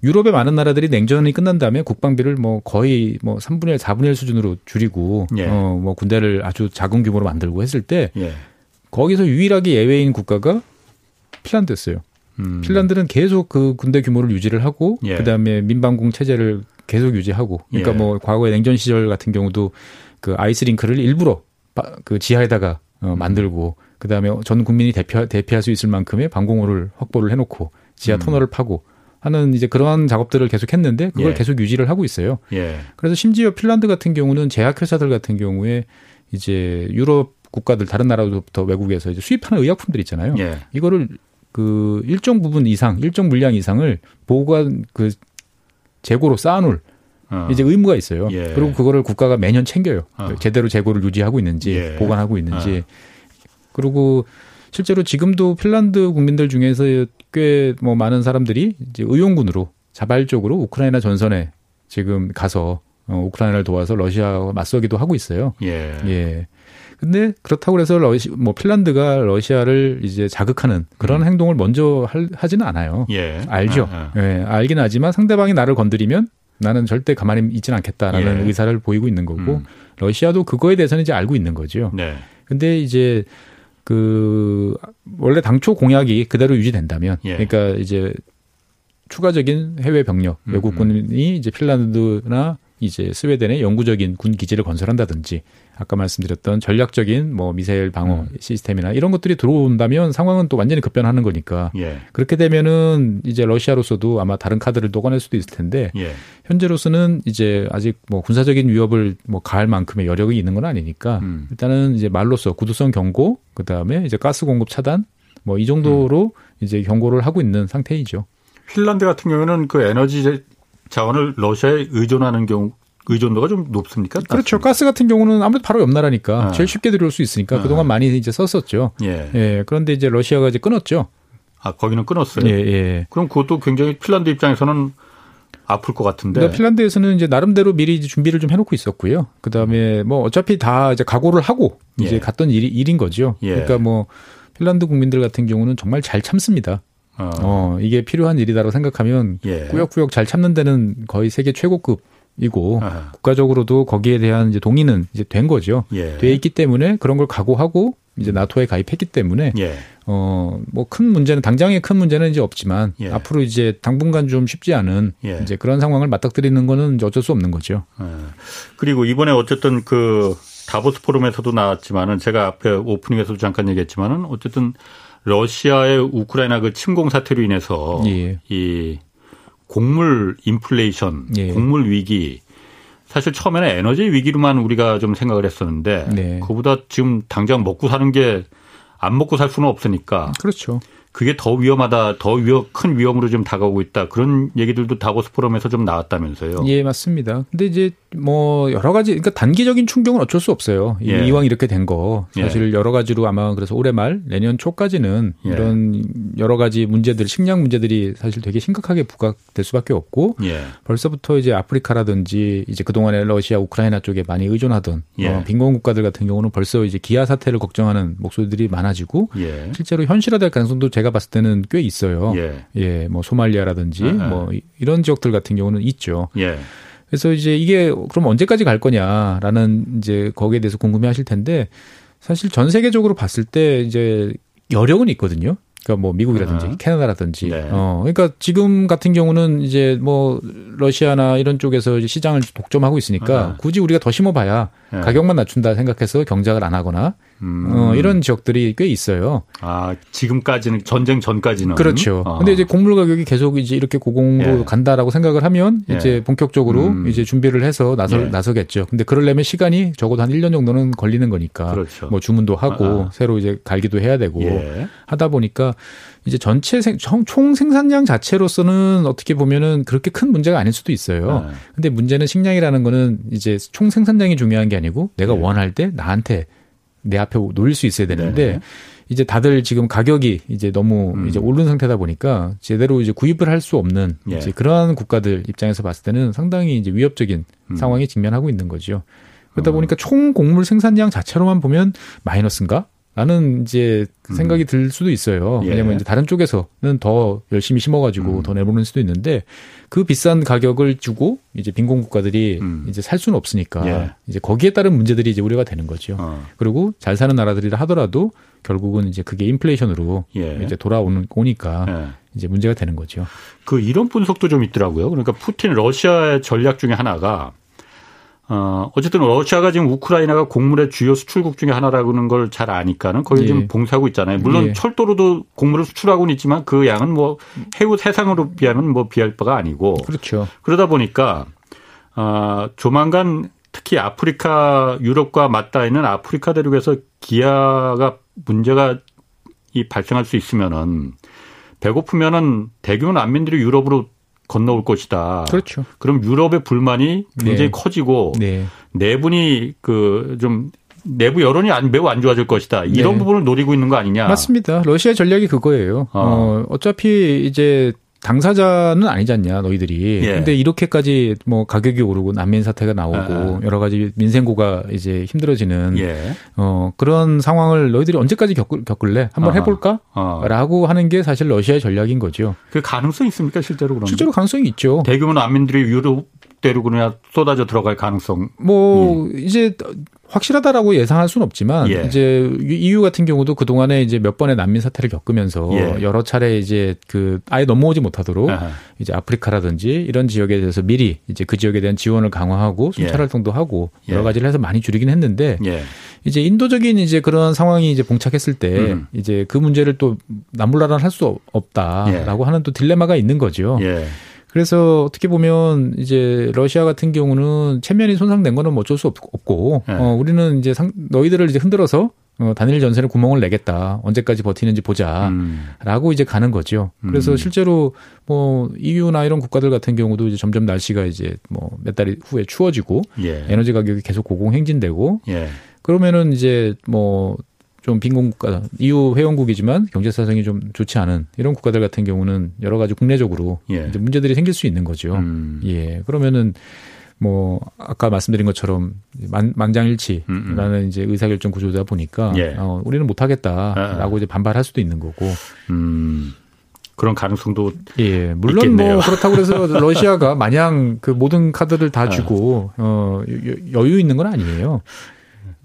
유럽의 많은 나라들이 냉전이 끝난 다음에 국방비를 뭐 거의 뭐 3분의 1, 4분의 1 수준으로 줄이고 예. 어뭐 군대를 아주 작은 규모로 만들고 했을 때 예. 거기서 유일하게 예외인 국가가 핀란드였어요. 음. 핀란드는 계속 그 군대 규모를 유지를 하고 예. 그다음에 민방공 체제를 계속 유지하고 그러니까 예. 뭐 과거에 냉전 시절 같은 경우도 그 아이스링크를 일부러 그 지하에다가 어, 음. 만들고 그다음에 전 국민이 대피 대피할 수 있을 만큼의 방공호를 확보를 해놓고 지하 음. 터널을 파고 하는 이제 그러한 작업들을 계속 했는데 그걸 예. 계속 유지를 하고 있어요. 예. 그래서 심지어 핀란드 같은 경우는 제약 회사들 같은 경우에 이제 유럽 국가들 다른 나라부터 외국에서 이제 수입하는 의약품들 있잖아요. 예. 이거를 그 일정 부분 이상, 일정 물량 이상을 보관 그 재고로 쌓아놓을 어. 이제 의무가 있어요. 예. 그리고 그거를 국가가 매년 챙겨요. 어. 제대로 재고를 유지하고 있는지, 예. 보관하고 있는지. 어. 그리고 실제로 지금도 핀란드 국민들 중에서 꽤 뭐 많은 사람들이 이제 의용군으로 자발적으로 우크라이나 전선에 지금 가서 어, 우크라이나를 도와서 러시아와 맞서기도 하고 있어요. 예. 예. 근데 그렇다고 해서 러시 뭐 핀란드가 러시아를 이제 자극하는 그런 음. 행동을 먼저 할, 하지는 않아요. 예. 알죠. 아, 아. 예. 알긴 하지만 상대방이 나를 건드리면 나는 절대 가만히 있지는 않겠다라는 예. 의사를 보이고 있는 거고 음. 러시아도 그거에 대해서는 이제 알고 있는 거죠. 네. 근데 이제 그 원래 당초 공약이 그대로 유지된다면 예. 그러니까 이제 추가적인 해외 병력 음, 외국군이 음. 이제 핀란드나 이제 스웨덴의 영구적인 군 기지를 건설한다든지 아까 말씀드렸던 전략적인 뭐 미사일 방어 음. 시스템이나 이런 것들이 들어온다면 상황은 또 완전히 급변하는 거니까 예. 그렇게 되면은 이제 러시아로서도 아마 다른 카드를 녹아낼 수도 있을 텐데 예. 현재로서는 이제 아직 뭐 군사적인 위협을 뭐 가할 만큼의 여력이 있는 건 아니니까 음. 일단은 이제 말로써 구두성 경고 그다음에 이제 가스 공급 차단 뭐 이 정도로 음. 이제 경고를 하고 있는 상태이죠. 핀란드 같은 경우는 그 에너지 자원을 러시아에 의존하는 경우 의존도가 좀 높습니까? 그렇죠. 가스 같은 경우는 아무래도 바로 옆 나라니까 아. 제일 쉽게 들어올 수 있으니까 아. 그동안 많이 이제 썼었죠. 예. 예. 그런데 이제 러시아가 이제 끊었죠. 아, 거기는 끊었어요. 예, 예. 그럼 그것도 굉장히 핀란드 입장에서는 아플 것 같은데. 그러니까 핀란드에서는 이제 나름대로 미리 준비를 좀 해놓고 있었고요. 그 다음에 뭐 어차피 다 이제 각오를 하고 이제 예. 갔던 일이, 일인 거죠. 예. 그러니까 뭐 핀란드 국민들 같은 경우는 정말 잘 참습니다. 어, 어 이게 필요한 일이다라고 생각하면 예. 꾸역꾸역 잘 참는 데는 거의 세계 최고급 이고 아하. 국가적으로도 거기에 대한 이제 동의는 이제 된 거죠. 예. 돼 있기 때문에 그런 걸 각오하고 이제 나토에 가입했기 때문에 예. 어뭐 큰 문제는 당장의 큰 문제는 이제 없지만 예. 앞으로 이제 당분간 좀 쉽지 않은 예. 이제 그런 상황을 맞닥뜨리는 거는 어쩔 수 없는 거죠. 예. 그리고 이번에 어쨌든 그 다보스 포럼에서도 나왔지만은 제가 앞에 오프닝에서도 잠깐 얘기했지만은 어쨌든 러시아의 우크라이나 그 침공 사태로 인해서 예. 이 곡물 인플레이션, 예. 곡물 위기 사실 처음에는 에너지 위기로만 우리가 좀 생각을 했었는데 네. 그보다 지금 당장 먹고 사는 게 안 먹고 살 수는 없으니까 그렇죠. 그게 더 위험하다, 더 위험, 큰 위험으로 좀 다가오고 있다. 그런 얘기들도 다보스 포럼에서 좀 나왔다면서요. 예, 맞습니다. 근데 이제 뭐 여러 가지, 그러니까 단기적인 충격은 어쩔 수 없어요. 예. 이왕 이렇게 된 거. 사실 예. 여러 가지로 아마 그래서 올해 말, 내년 초까지는 예. 이런 여러 가지 문제들, 식량 문제들이 사실 되게 심각하게 부각될 수밖에 없고 예. 벌써부터 이제 아프리카라든지 이제 그동안에 러시아, 우크라이나 쪽에 많이 의존하던 예. 어, 빈곤 국가들 같은 경우는 벌써 이제 기아 사태를 걱정하는 목소리들이 많아지고 예. 실제로 현실화될 가능성도 제가 봤을 때는 꽤 있어요. 예, 예 뭐 소말리아라든지 아, 아. 뭐 이런 지역들 같은 경우는 있죠. 예. 그래서 이제 이게 그럼 언제까지 갈 거냐라는 이제 거기에 대해서 궁금해 하실 텐데 사실 전 세계적으로 봤을 때 이제 여력은 있거든요. 그러니까 뭐 미국이라든지 아. 캐나다라든지 네. 어 그러니까 지금 같은 경우는 이제 뭐 러시아나 이런 쪽에서 시장을 독점하고 있으니까 아. 굳이 우리가 더 심어봐야 네. 가격만 낮춘다 생각해서 경작을 안 하거나 음. 어, 이런 지역들이 꽤 있어요. 아, 지금까지는 전쟁 전까지는 그렇죠. 아. 근데 이제 곡물 가격이 계속 이제 이렇게 고공으로 예. 간다라고 생각을 하면 예. 이제 본격적으로 음. 이제 준비를 해서 나서 예. 나서겠죠. 근데 그러려면 시간이 적어도 한 1년 정도는 걸리는 거니까 그렇죠. 뭐 주문도 하고 아, 아. 새로 이제 갈기도 해야 되고 예. 하다 보니까 이제 전체 생, 총 생산량 자체로서는 어떻게 보면은 그렇게 큰 문제가 아닐 수도 있어요. 네. 근데 문제는 식량이라는 거는 이제 총 생산량이 중요한 게 아니고 내가 네. 원할 때 나한테 내 앞에 놓일 수 있어야 되는데 네. 이제 다들 지금 가격이 이제 너무 음. 이제 오른 상태다 보니까 제대로 이제 구입을 할 수 없는 예. 이제 그러한 국가들 입장에서 봤을 때는 상당히 이제 위협적인 음. 상황에 직면하고 있는 거죠. 그러다 어. 보니까 총 곡물 생산량 자체로만 보면 마이너스인가? 라는 이제 음. 생각이 들 수도 있어요. 예. 왜냐면 이제 다른 쪽에서는 더 열심히 심어가지고 음. 더 내보낼 수도 있는데 그 비싼 가격을 주고 이제 빈곤 국가들이 음. 이제 살 수는 없으니까 예. 이제 거기에 따른 문제들이 이제 우려가 되는 거죠. 어. 그리고 잘 사는 나라들이라 하더라도 결국은 이제 그게 인플레이션으로 예. 이제 돌아오는 오니까 예. 이제 문제가 되는 거죠. 그 이런 분석도 좀 있더라고요. 그러니까 푸틴 러시아의 전략 중에 하나가 어, 어쨌든 러시아가 지금 우크라이나가 곡물의 주요 수출국 중에 하나라는 걸 잘 아니까는 거의 예. 지금 봉사하고 있잖아요. 물론 예. 철도로도 곡물을 수출하고는 있지만 그 양은 뭐 해우 세상으로 비하면 뭐 비할 바가 아니고. 그렇죠. 그러다 보니까 어, 조만간 특히 아프리카 유럽과 맞닿아 있는 아프리카 대륙에서 기아가 문제가 이 발생할 수 있으면은 배고프면은 대규모 난민들이 유럽으로 건너올 것이다. 그렇죠. 그럼 유럽의 불만이 굉장히 네. 커지고 네. 내분이 그 좀 내부 여론이 안, 매우 안 좋아질 것이다. 이런 네. 부분을 노리고 있는 거 아니냐? 맞습니다. 러시아 전략이 그거예요. 어. 어 어차피 이제 당사자는 아니지 않냐 너희들이. 예. 근데 이렇게까지 뭐 가격이 오르고 난민 사태가 나오고 아. 여러 가지 민생고가 이제 힘들어지는 예. 어 그런 상황을 너희들이 언제까지 겪을, 겪을래? 한번 아하. 해볼까?라고 아. 하는 게 사실 러시아의 전략인 거죠. 그 가능성 있습니까 실제로 그런? 실제로 가능성이 있죠. 대규모 난민들이 유럽 그냥 쏟아져 들어갈 가능성. 뭐 예. 이제 확실하다라고 예상할 수는 없지만 예. 이제 EU 같은 경우도 그 동안에 이제 몇 번의 난민 사태를 겪으면서 예. 여러 차례 이제 그 아예 넘어오지 못하도록 아하. 이제 아프리카라든지 이런 지역에 대해서 미리 이제 그 지역에 대한 지원을 강화하고 순찰 예. 활동도 하고 예. 여러 가지를 해서 많이 줄이긴 했는데 예. 이제 인도적인 이제 그런 상황이 이제 봉착했을 때 음. 이제 그 문제를 또 남불나란 할 수 없다라고 하는 또 딜레마가 있는 거죠. 그래서 어떻게 보면 이제 러시아 같은 경우는 체면이 손상된 거는 뭐 어쩔 수 없 고 네. 어 우리는 이제 상, 너희들을 이제 흔들어서 어, 단일 전선에 구멍을 내겠다. 언제까지 버티는지 보자. 음. 라고 이제 가는 거죠. 그래서 음. 실제로 뭐 EU나 이런 국가들 같은 경우도 이제 점점 날씨가 이제 뭐 몇 달 후에 추워지고 예. 에너지 가격이 계속 고공행진되고 예. 그러면은 이제 뭐 좀 빈곤 국가, EU 회원국이지만 경제 사정이 좀 좋지 않은 이런 국가들 같은 경우는 여러 가지 국내적으로 예. 문제들이 생길 수 있는 거죠. 음. 예. 그러면은 뭐 아까 말씀드린 것처럼 만, 만장일치라는 음, 음. 이제 의사결정 구조다 보니까 예. 어, 우리는 못하겠다라고 아. 이제 반발할 수도 있는 거고. 음. 그런 가능성도 예 물론 있겠네요. 뭐 그렇다고 해서 러시아가 마냥 그 모든 카드를 다 아. 주고 어 여유 있는 건 아니에요.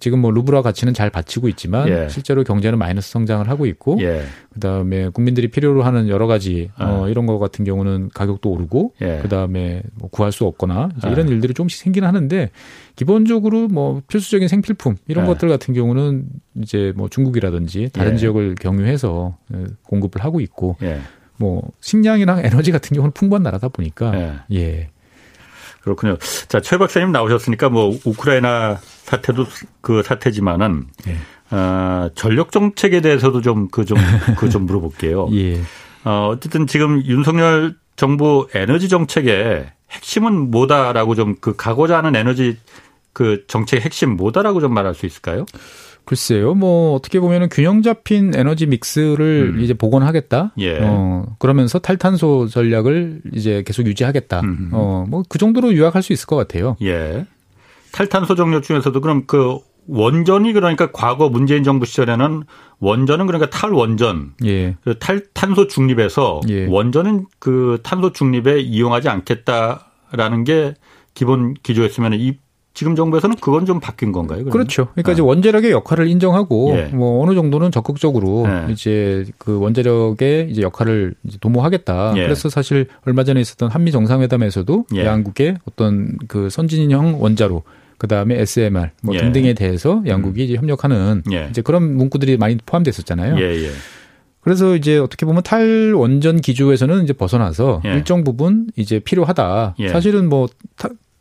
지금 뭐 루브라 가치는 잘 받치고 있지만 예. 실제로 경제는 마이너스 성장을 하고 있고 예. 그다음에 국민들이 필요로 하는 여러 가지 어, 아. 이런 거 같은 경우는 가격도 오르고 예. 그다음에 뭐 구할 수 없거나 아. 이런 일들이 조금씩 생기는 하는데 기본적으로 뭐 필수적인 생필품 이런 예. 것들 같은 경우는 이제 뭐 중국이라든지 다른 예. 지역을 경유해서 어, 공급을 하고 있고 예. 뭐 식량이랑 에너지 같은 경우는 풍부한 나라다 보니까 예. 그렇군요. 자, 최 박사님 나오셨으니까 뭐 우크라이나 사태도 그 사태지만은 네. 어, 전력 정책에 대해서도 좀 그 좀 그 좀 물어볼게요. 예. 어, 어쨌든 지금 윤석열 정부 에너지 정책의 핵심은 뭐다라고 좀 그 가고자 하는 에너지 그 정책의 핵심 뭐다라고 좀 말할 수 있을까요? 글쎄요, 뭐 어떻게 보면은 균형 잡힌 에너지 믹스를 음. 이제 복원하겠다. 예. 어 그러면서 탈탄소 전략을 이제 계속 유지하겠다. 음. 어뭐 그 정도로 요약할 수 있을 것 같아요. 예. 탈탄소 정력 중에서도 그럼 그 원전이 그러니까 과거 문재인 정부 시절에는 원전은 그러니까 탈원전, 예. 그 탈탄소 중립에서 예. 원전은 그 탄소 중립에 이용하지 않겠다라는 게 기본 기조였으면 이 지금 정부에서는 그건 좀 바뀐 건가요? 그러면? 그렇죠. 그러니까 아. 이제 원자력의 역할을 인정하고 예. 뭐 어느 정도는 적극적으로 예. 이제 그 원자력의 이제 역할을 이제 도모하겠다. 예. 그래서 사실 얼마 전에 있었던 한미 정상회담에서도 예. 양국의 어떤 그 선진형 원자로 그다음에 SMR 뭐 예. 등등에 대해서 양국이 음. 이제 협력하는 예. 이제 그런 문구들이 많이 포함됐었잖아요. 그래서 이제 어떻게 보면 탈원전 기조에서는 이제 벗어나서 일정 부분 이제 필요하다. 사실은 뭐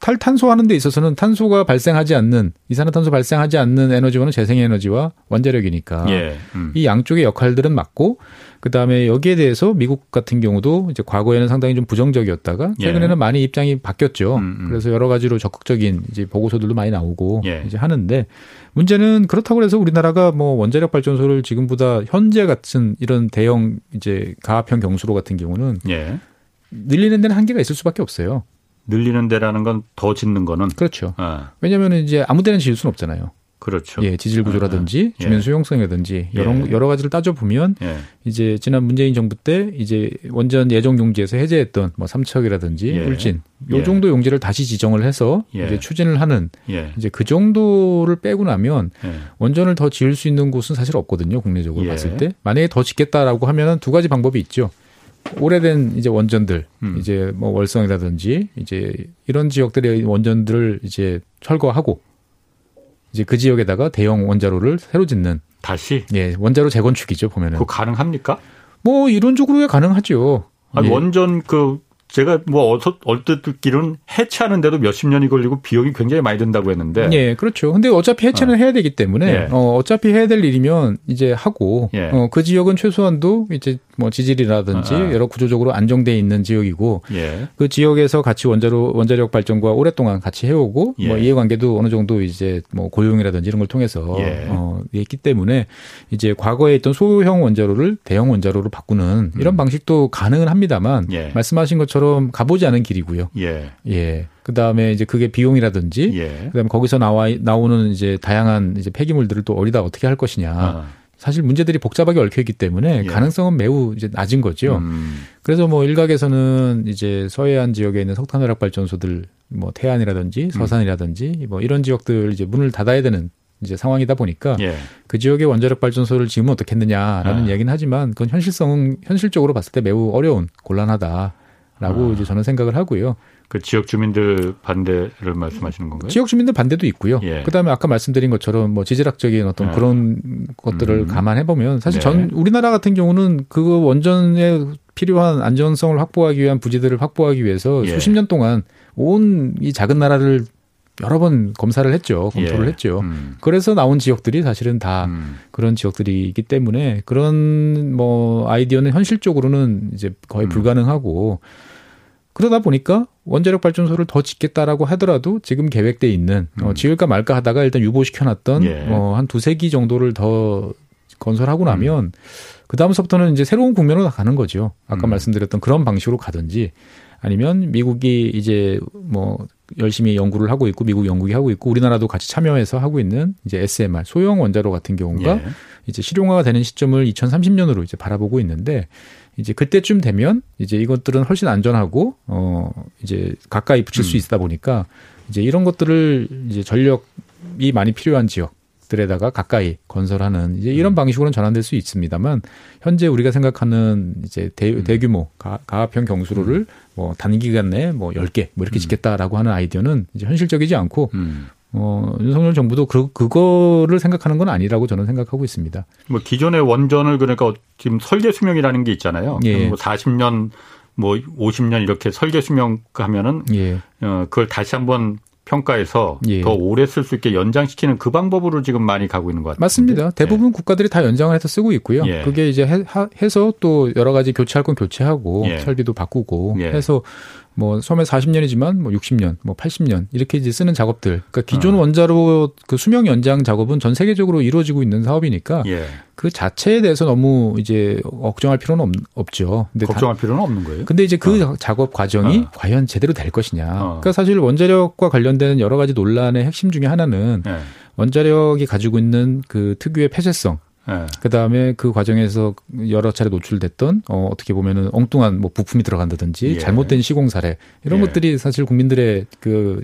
탈탄소하는 데 있어서는 탄소가 발생하지 않는 이산화탄소 발생하지 않는 에너지원은 재생에너지와 원자력이니까 예, 음. 이 양쪽의 역할들은 맞고 그 다음에 여기에 대해서 미국 같은 경우도 이제 과거에는 상당히 좀 부정적이었다가 예. 최근에는 예. 많이 입장이 바뀌었죠. 음, 음. 그래서 여러 가지로 적극적인 이제 보고서들도 많이 나오고 예. 이제 하는데 문제는 그렇다고 해서 우리나라가 뭐 원자력 발전소를 지금보다 현재 같은 이런 대형 이제 가합형 경수로 같은 경우는 예. 늘리는 데는 한계가 있을 수밖에 없어요. 늘리는 데라는 건 더 짓는 거는 그렇죠. 아. 왜냐하면 이제 아무 데나 지을 수는 없잖아요. 그렇죠. 예, 지질 구조라든지 아, 아. 주변 예. 수용성이라든지 여러 예. 여러 가지를 따져 보면 예. 이제 지난 문재인 정부 때 이제 원전 예정 용지에서 해제했던 뭐 삼척이라든지 예. 울진 요 예. 정도 용지를 다시 지정을 해서 예. 이제 추진을 하는 이제 그 정도를 빼고 나면 원전을 더 지을 수 있는 곳은 사실 없거든요. 국내적으로 봤을 때 만약에 더 짓겠다라고 하면은 두 가지 방법이 있죠. 오래된 이제 원전들 음. 이제 뭐 월성이라든지 이제 이런 지역들의 원전들을 이제 철거하고 이제 그 지역에다가 대형 원자로를 새로 짓는 다시 예 원자로 재건축이죠 보면은 그 가능합니까? 뭐 이론적으로야 가능하죠. 아니, 예. 원전 그 제가 뭐 얼뜻 듣기로는 해체하는데도 몇십 년이 걸리고 비용이 굉장히 많이 든다고 했는데. 예, 그렇죠. 근데 어차피 해체는 어. 해야 되기 때문에 예. 어, 어차피 해야 될 일이면 이제 하고 예. 어, 그 지역은 최소한도 이제 뭐 지질이라든지 아. 여러 구조적으로 안정돼 있는 지역이고 예. 그 지역에서 같이 원자로 원자력 발전과 오랫동안 같이 해오고 예. 뭐 이해관계도 어느 정도 이제 뭐 고용이라든지 이런 걸 통해서 예. 어, 있기 때문에 이제 과거에 있던 소형 원자로를 대형 원자로로 바꾸는 이런 음. 방식도 가능은 합니다만 예. 말씀하신 것처럼 가보지 않은 길이고요. 예. 예. 그 다음에 이제 그게 비용이라든지, 예. 그다음에 거기서 나와 나오는 이제 다양한 이제 폐기물들을 또 어디다 어떻게 할 것이냐. 아. 사실 문제들이 복잡하게 얽혀 있기 때문에 예. 가능성은 매우 이제 낮은 거죠. 음. 그래서 뭐 일각에서는 이제 서해안 지역에 있는 석탄 화력 발전소들 뭐 태안이라든지 음. 서산이라든지 뭐 이런 지역들 이제 문을 닫아야 되는 이제 상황이다 보니까 예. 그 지역의 원자력 발전소를 지으면 어떻겠느냐라는 아. 이야기는 하지만 그건 현실성은 현실적으로 봤을 때 매우 어려운 곤란하다라고 아. 이제 저는 생각을 하고요. 그 지역 주민들 반대를 말씀하시는 건가요? 지역 주민들 반대도 있고요. 예. 그다음에 아까 말씀드린 것처럼 뭐 지질학적인 어떤 예. 그런 것들을 음. 감안해 보면 사실 네. 전 우리나라 같은 경우는 그 원전에 필요한 안전성을 확보하기 위한 부지들을 확보하기 위해서 예. 수십 년 동안 온 이 작은 나라를 여러 번 검사를 했죠. 검토를 예. 했죠. 음. 그래서 나온 지역들이 사실은 다 음. 그런 지역들이기 때문에 그런 뭐 아이디어는 현실적으로는 이제 거의 음. 불가능하고 그러다 보니까 원자력 발전소를 더 짓겠다라고 하더라도 지금 계획돼 있는 어, 음. 어, 지을까 말까 하다가 일단 유보시켜놨던 예. 어, 한 두세 기 정도를 더 건설하고 나면 음. 그 다음서부터는 이제 새로운 국면으로 가는 거죠. 아까 음. 말씀드렸던 그런 방식으로 가든지 아니면 미국이 이제 뭐 열심히 연구를 하고 있고 미국 연구기 하고 있고 우리나라도 같이 참여해서 하고 있는 이제 SMR 소형 원자로 같은 경우가 예. 이제 실용화가 되는 시점을 2030년으로 이제 바라보고 있는데 이제 그때쯤 되면 이제 이것들은 훨씬 안전하고 어 이제 가까이 붙일 음. 수 있다 보니까 이제 이런 것들을 이제 전력이 많이 필요한 지역들에다가 가까이 건설하는 이제 이런 음. 방식으로는 전환될 수 있습니다만 현재 우리가 생각하는 이제 대, 음. 대규모 가, 가압형 경수로를 음. 뭐 단기간 내에 뭐 10개 뭐 이렇게 음. 짓겠다라고 하는 아이디어는 이제 현실적이지 않고 음. 어, 윤석열 정부도 그, 그거를 생각하는 건 아니라고 저는 생각하고 있습니다. 뭐 기존의 원전을 그러니까 지금 설계 수명이라는 게 있잖아요. 예. 뭐 40년 뭐 50년 이렇게 설계 수명 하면은 예. 어, 그걸 다시 한번 평가해서 예. 더 오래 쓸 수 있게 연장시키는 그 방법으로 지금 많이 가고 있는 것 같아요. 맞습니다. 대부분 예. 국가들이 다 연장을 해서 쓰고 있고요. 예. 그게 이제 해, 해서 또 여러 가지 교체할 건 교체하고 예. 설비도 바꾸고 예. 해서 뭐 처음에 40년이지만 뭐 60년, 뭐 80년 이렇게 이제 쓰는 작업들. 그러니까 기존 어. 원자로 그 수명 연장 작업은 전 세계적으로 이루어지고 있는 사업이니까 예. 그 자체에 대해서 너무 이제 걱정할 필요는 없, 죠 근데 걱정할 다, 필요는 없는 거예요. 근데 이제 그 어. 작업 과정이 어. 과연 제대로 될 것이냐. 어. 그러니까 사실 원자력과 관련된 여러 가지 논란의 핵심 중에 하나는 예. 원자력이 가지고 있는 그 특유의 폐쇄성 네. 그 다음에 그 과정에서 여러 차례 노출됐던 어, 어떻게 보면은 엉뚱한 뭐 부품이 들어간다든지 예. 잘못된 시공 사례 이런 예. 것들이 사실 국민들의 그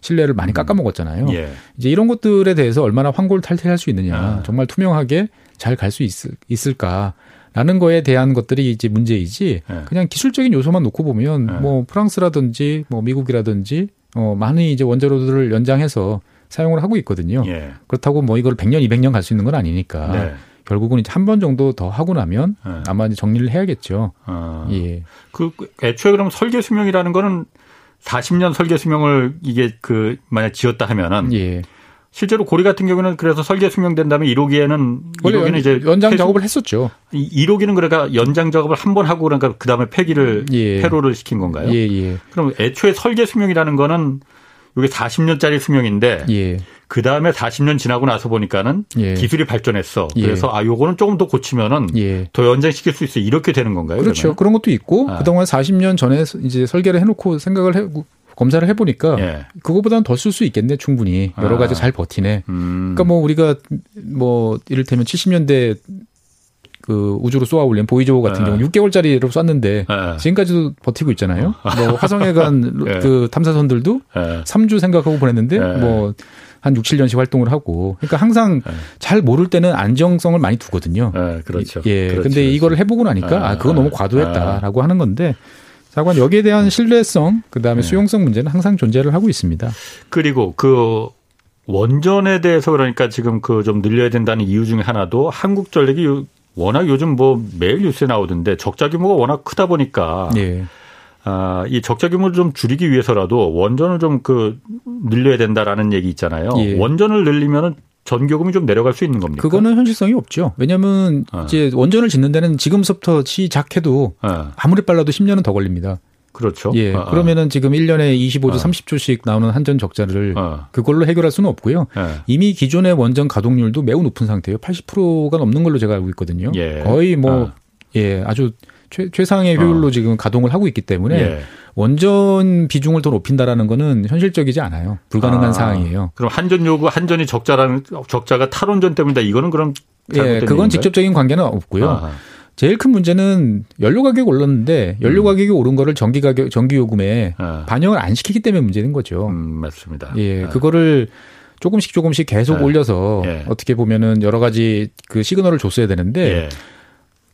신뢰를 많이 음. 깎아먹었잖아요. 예. 이제 이런 것들에 대해서 얼마나 황골 탈퇴할 수 있느냐, 아. 정말 투명하게 잘 갈 수 있을까. 라는 거에 대한 것들이 이제 문제이지 예. 그냥 기술적인 요소만 놓고 보면 예. 뭐 프랑스라든지 뭐 미국이라든지 어 많이 이제 원자로들을 연장해서 사용을 하고 있거든요. 예. 그렇다고 뭐 이걸 100년, 200년 갈 수 있는 건 아니니까. 네. 결국은 이제 한 번 정도 더 하고 나면 네. 아마 이제 정리를 해야겠죠. 아. 예. 그 애초에 그럼 설계 수명이라는 거는 40년 설계 수명을 이게 그 만약 지었다 하면은 예. 실제로 고리 같은 경우는 그래서 설계 수명된 다음에 1호기에는 1호기는 이제 연장 작업을 했었죠. 1호기는 그러니까 연장 작업을 한 번 하고 그러니까 그다음에 폐기를 예. 폐로를 시킨 건가요? 예, 예. 그럼 애초에 설계 수명이라는 거는 이게 40년짜리 수명인데 예. 그 다음에 40년 지나고 나서 보니까는 예. 기술이 발전했어. 예. 그래서 아 요거는 조금 더 고치면은 예. 더 연장시킬 수 있어. 이렇게 되는 건가요? 그렇죠. 그러면? 그런 것도 있고 아. 그동안 40년 전에 이제 설계를 해놓고 생각을 해 검사를 해보니까 예. 그거보다는 더 쓸 수 있겠네 충분히 여러 가지 아. 잘 버티네. 음. 그러니까 뭐 우리가 뭐 이를테면 70년대 그 우주로 쏘아 올린 보이조 같은 네. 경우 6개월짜리로 쐈는데 네. 지금까지도 버티고 있잖아요. 뭐 화성에 간그 네. 그 탐사선들도 네. 3주 생각하고 보냈는데 네. 뭐한 6, 7년씩 활동을 하고 그러니까 항상 네. 잘 모를 때는 안정성을 많이 두거든요. 네, 그렇죠. 예. 그렇죠. 근데 이거를 해 보고 나니까 아, 그거 너무 과도했다라고 하는 건데 자관 여기에 대한 신뢰성 그다음에 수용성 문제는 항상 존재를 하고 있습니다. 그리고 그 원전에 대해서 그러니까 지금 그 좀 늘려야 된다는 이유 중에 하나도 한국전력이 워낙 요즘 뭐 매일 뉴스에 나오던데 적자 규모가 워낙 크다 보니까 예. 아, 이 적자 규모를 좀 줄이기 위해서라도 원전을 좀 그 늘려야 된다라는 얘기 있잖아요. 예. 원전을 늘리면은 전기요금이 좀 내려갈 수 있는 겁니까? 그거는 현실성이 없죠. 왜냐하면 어. 이제 원전을 짓는 데는 지금부터 시작해도 어. 아무리 빨라도 10년은 더 걸립니다. 그렇죠. 예. 어, 그러면은 지금 1년에 25조, 어. 30조씩 나오는 한전 적자를 어. 그걸로 해결할 수는 없고요. 예. 이미 기존의 원전 가동률도 매우 높은 상태예요. 80%가 넘는 걸로 제가 알고 있거든요. 예. 거의 뭐 어. 예, 아주 최, 최상의 효율로 어. 지금 가동을 하고 있기 때문에 예. 원전 비중을 더 높인다라는 거는 현실적이지 않아요. 불가능한 아, 사항이에요. 그럼 한전 요구 한전이 적자라는 적자가 탈원전 때문이다. 이거는 그럼 예, 그건? 직접적인 관계는 없고요. 아하. 제일 큰 문제는 연료 가격이 올랐는데 연료 음. 가격이 오른 거를 전기 가격 전기 요금에 아. 반영을 안 시키기 때문에 문제는 거죠. 음, 맞습니다. 예, 아. 그거를 조금씩 조금씩 계속 아. 올려서 예. 어떻게 보면은 여러 가지 그 시그널을 줬어야 되는데 예.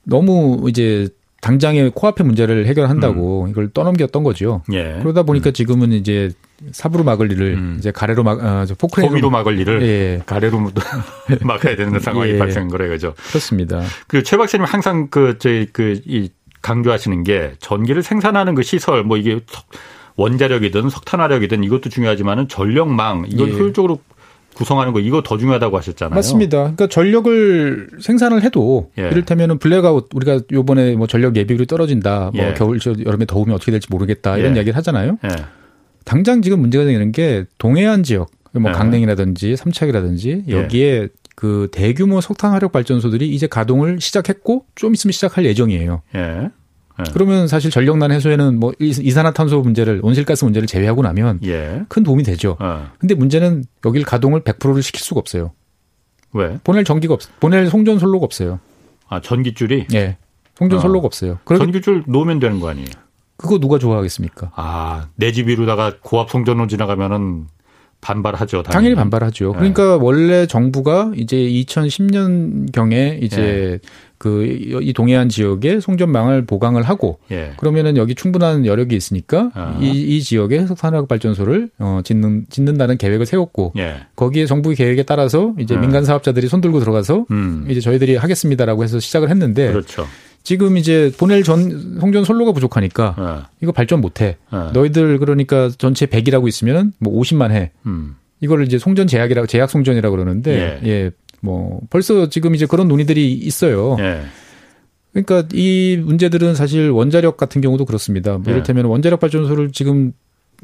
너무 이제 당장의 코앞의 문제를 해결한다고 음. 이걸 떠넘겼던 거죠. 예. 그러다 보니까 음. 지금은 이제 삽으로 막을 일을 음. 이제 가래로 막, 아, 포크레인으로. 호미로 막을 일을 예. 가래로 막아야 되는 상황이 예. 발생한 거래, 그죠? 그렇습니다. 그 최 박사님 항상 그, 저희 그, 이 강조하시는 게 전기를 생산하는 그 시설, 뭐 이게 원자력이든 석탄화력이든 이것도 중요하지만은 전력망, 이걸 예. 효율적으로 구성하는 거 이거 더 중요하다고 하셨잖아요. 맞습니다. 그러니까 전력을 생산을 해도 예. 이를테면은 블랙아웃 우리가 요번에 뭐 전력 예비율이 떨어진다. 뭐 예. 겨울 여름에 더우면 어떻게 될지 모르겠다. 이런 예. 이야기를 하잖아요. 예. 당장 지금 문제가 되는 게 동해안 지역 뭐 예. 강릉이라든지 삼척이라든지 예. 여기에 그 대규모 석탄 화력 발전소들이 이제 가동을 시작했고 좀 있으면 시작할 예정이에요. 네. 그러면 사실 전력난 해소에는 뭐 이산화탄소 문제를 온실가스 문제를 제외하고 나면 예. 큰 도움이 되죠. 어. 근데 문제는 여길 가동을 100%를 시킬 수가 없어요. 왜? 보낼 전기가 없, 보낼 송전 선로가 없어요. 아 전기줄이? 예. 송전 어. 선로가 없어요. 전기줄 놓으면 되는 거 아니에요? 그거 누가 좋아하겠습니까? 아, 내 집 위로다가 고압 송전로 지나가면은 반발하죠. 당연히, 당연히 반발하죠. 네. 그러니까 원래 정부가 이제 2010년 경에 이제 네. 그 이 동해안 지역에 송전망을 보강을 하고 예. 그러면은 여기 충분한 여력이 있으니까 아. 이, 이 지역에 석탄화력 발전소를 어 짓는 짓는다는 계획을 세웠고 예. 거기에 정부 계획에 따라서 이제 음. 민간 사업자들이 손 들고 들어가서 음. 이제 저희들이 하겠습니다라고 해서 시작을 했는데 그렇죠. 지금 이제 보낼 전 송전 선로가 부족하니까 예. 이거 발전 못 해. 예. 너희들 그러니까 전체 100이라고 있으면 뭐 50만 해. 음. 이거를 이제 송전 제약이라고 제약 송전이라고 그러는데 예. 예. 뭐 벌써 지금 이제 그런 논의들이 있어요. 예. 그러니까 이 문제들은 사실 원자력 같은 경우도 그렇습니다. 뭐 예. 이를테면 원자력 발전소를 지금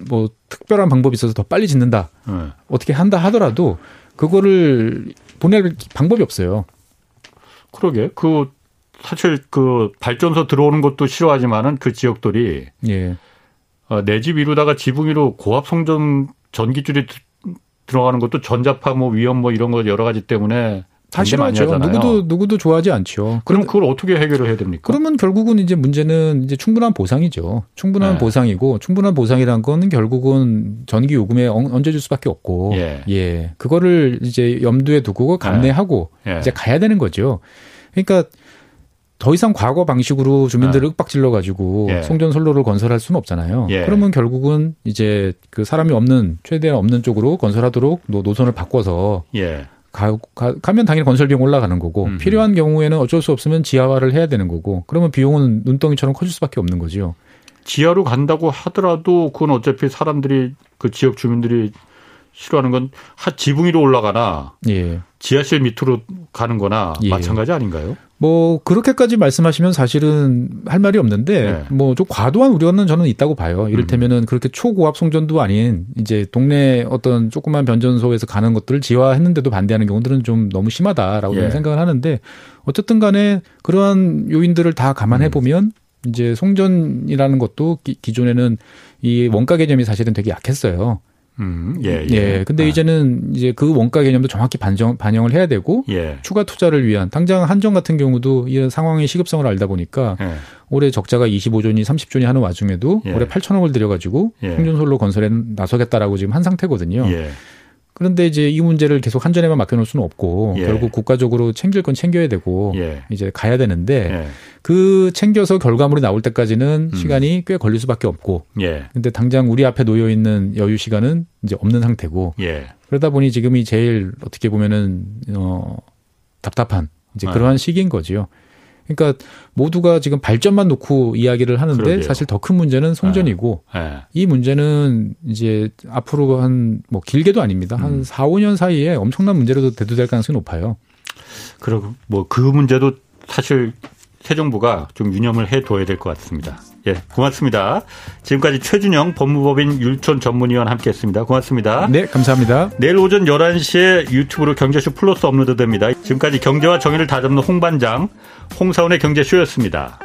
뭐 특별한 방법이 있어서 더 빨리 짓는다. 예. 어떻게 한다 하더라도 그거를 보낼 방법이 없어요. 그러게. 그 사실 그 발전소 들어오는 것도 싫어하지만은 그 지역들이 예. 어, 내 집 위로다가 지붕 위로 고압 송전 전기줄이 들어가는 것도 전자파 뭐 위험 뭐 이런 거 여러 가지 때문에 다 싫어하죠. 누구도 누구도 좋아하지 않죠. 그럼 그걸 어떻게 해결을 해야 됩니까? 그러면 결국은 이제 문제는 이제 충분한 보상이죠. 충분한 네. 보상이고 충분한 보상이란 거는 결국은 전기 요금에 얹어줄 수밖에 없고 예. 예. 그거를 이제 염두에 두고 감내하고 예. 이제 가야 되는 거죠. 그러니까 더 이상 과거 방식으로 주민들을 어. 윽박질러 가지고 예. 송전 선로를 건설할 수는 없잖아요. 예. 그러면 결국은 이제 그 사람이 없는 최대한 없는 쪽으로 건설하도록 노선을 바꿔서 예. 가, 가, 면 당연히 건설 비용 올라가는 거고 음흠. 필요한 경우에는 어쩔 수 없으면 지하화를 해야 되는 거고 그러면 비용은 눈덩이처럼 커질 수밖에 없는 거죠. 지하로 간다고 하더라도 그건 어차피 사람들이 그 지역 주민들이 싫어하는 건 지붕 위로 올라가나 예. 지하실 밑으로 가는 거나 예. 마찬가지 아닌가요? 뭐 그렇게까지 말씀하시면 사실은 할 말이 없는데 네. 뭐좀 과도한 우려는 저는 있다고 봐요. 이를테면은 음. 그렇게 초고압 송전도 아닌 이제 동네 어떤 조그만 변전소에서 가는 것들을 지화했는데도 반대하는 경우들은 좀 너무 심하다라고 예. 생각을 하는데 어쨌든 간에 그러한 요인들을 다 감안해 보면 음. 이제 송전이라는 것도 기, 기존에는 이 원가 개념이 사실은 되게 약했어요. 음, 예, 예. 예. 근데 아. 이제는 이제 그 원가 개념도 정확히 반정, 반영을 해야 되고 예. 추가 투자를 위한 당장 한정 같은 경우도 이 상황의 시급성을 알다 보니까 예. 올해 적자가 25조니 30조니 하는 와중에도 예. 올해 8천억을 들여가지고 예. 충전솔로 건설에 나서겠다라고 지금 한 상태거든요. 예. 그런데 이제 이 문제를 계속 한전에만 맡겨놓을 수는 없고 예. 결국 국가적으로 챙길 건 챙겨야 되고 예. 이제 가야 되는데 예. 그 챙겨서 결과물이 나올 때까지는 음. 시간이 꽤 걸릴 수밖에 없고 예. 근데 당장 우리 앞에 놓여 있는 여유 시간은 이제 없는 상태고 예. 그러다 보니 지금이 제일 어떻게 보면은 어 답답한 이제 아. 그러한 시기인 거지요. 그러니까 모두가 지금 발전만 놓고 이야기를 하는데 그러게요. 사실 더 큰 문제는 송전이고 네. 네. 이 문제는 이제 앞으로 한 뭐 길게도 아닙니다. 한 음. 4, 5년 사이에 엄청난 문제로 대두될 가능성이 높아요. 그리고 뭐 그 문제도 사실 새 정부가 좀 유념을 해 둬야 될 것 같습니다. 예, 고맙습니다. 지금까지 최준영 법무법인 율촌 전문위원 함께했습니다. 고맙습니다. 네, 감사합니다. 내일 오전 11시에 유튜브로 경제쇼 플러스 업로드됩니다. 지금까지 경제와 정의를 다잡는 홍반장 홍사원의 경제쇼였습니다.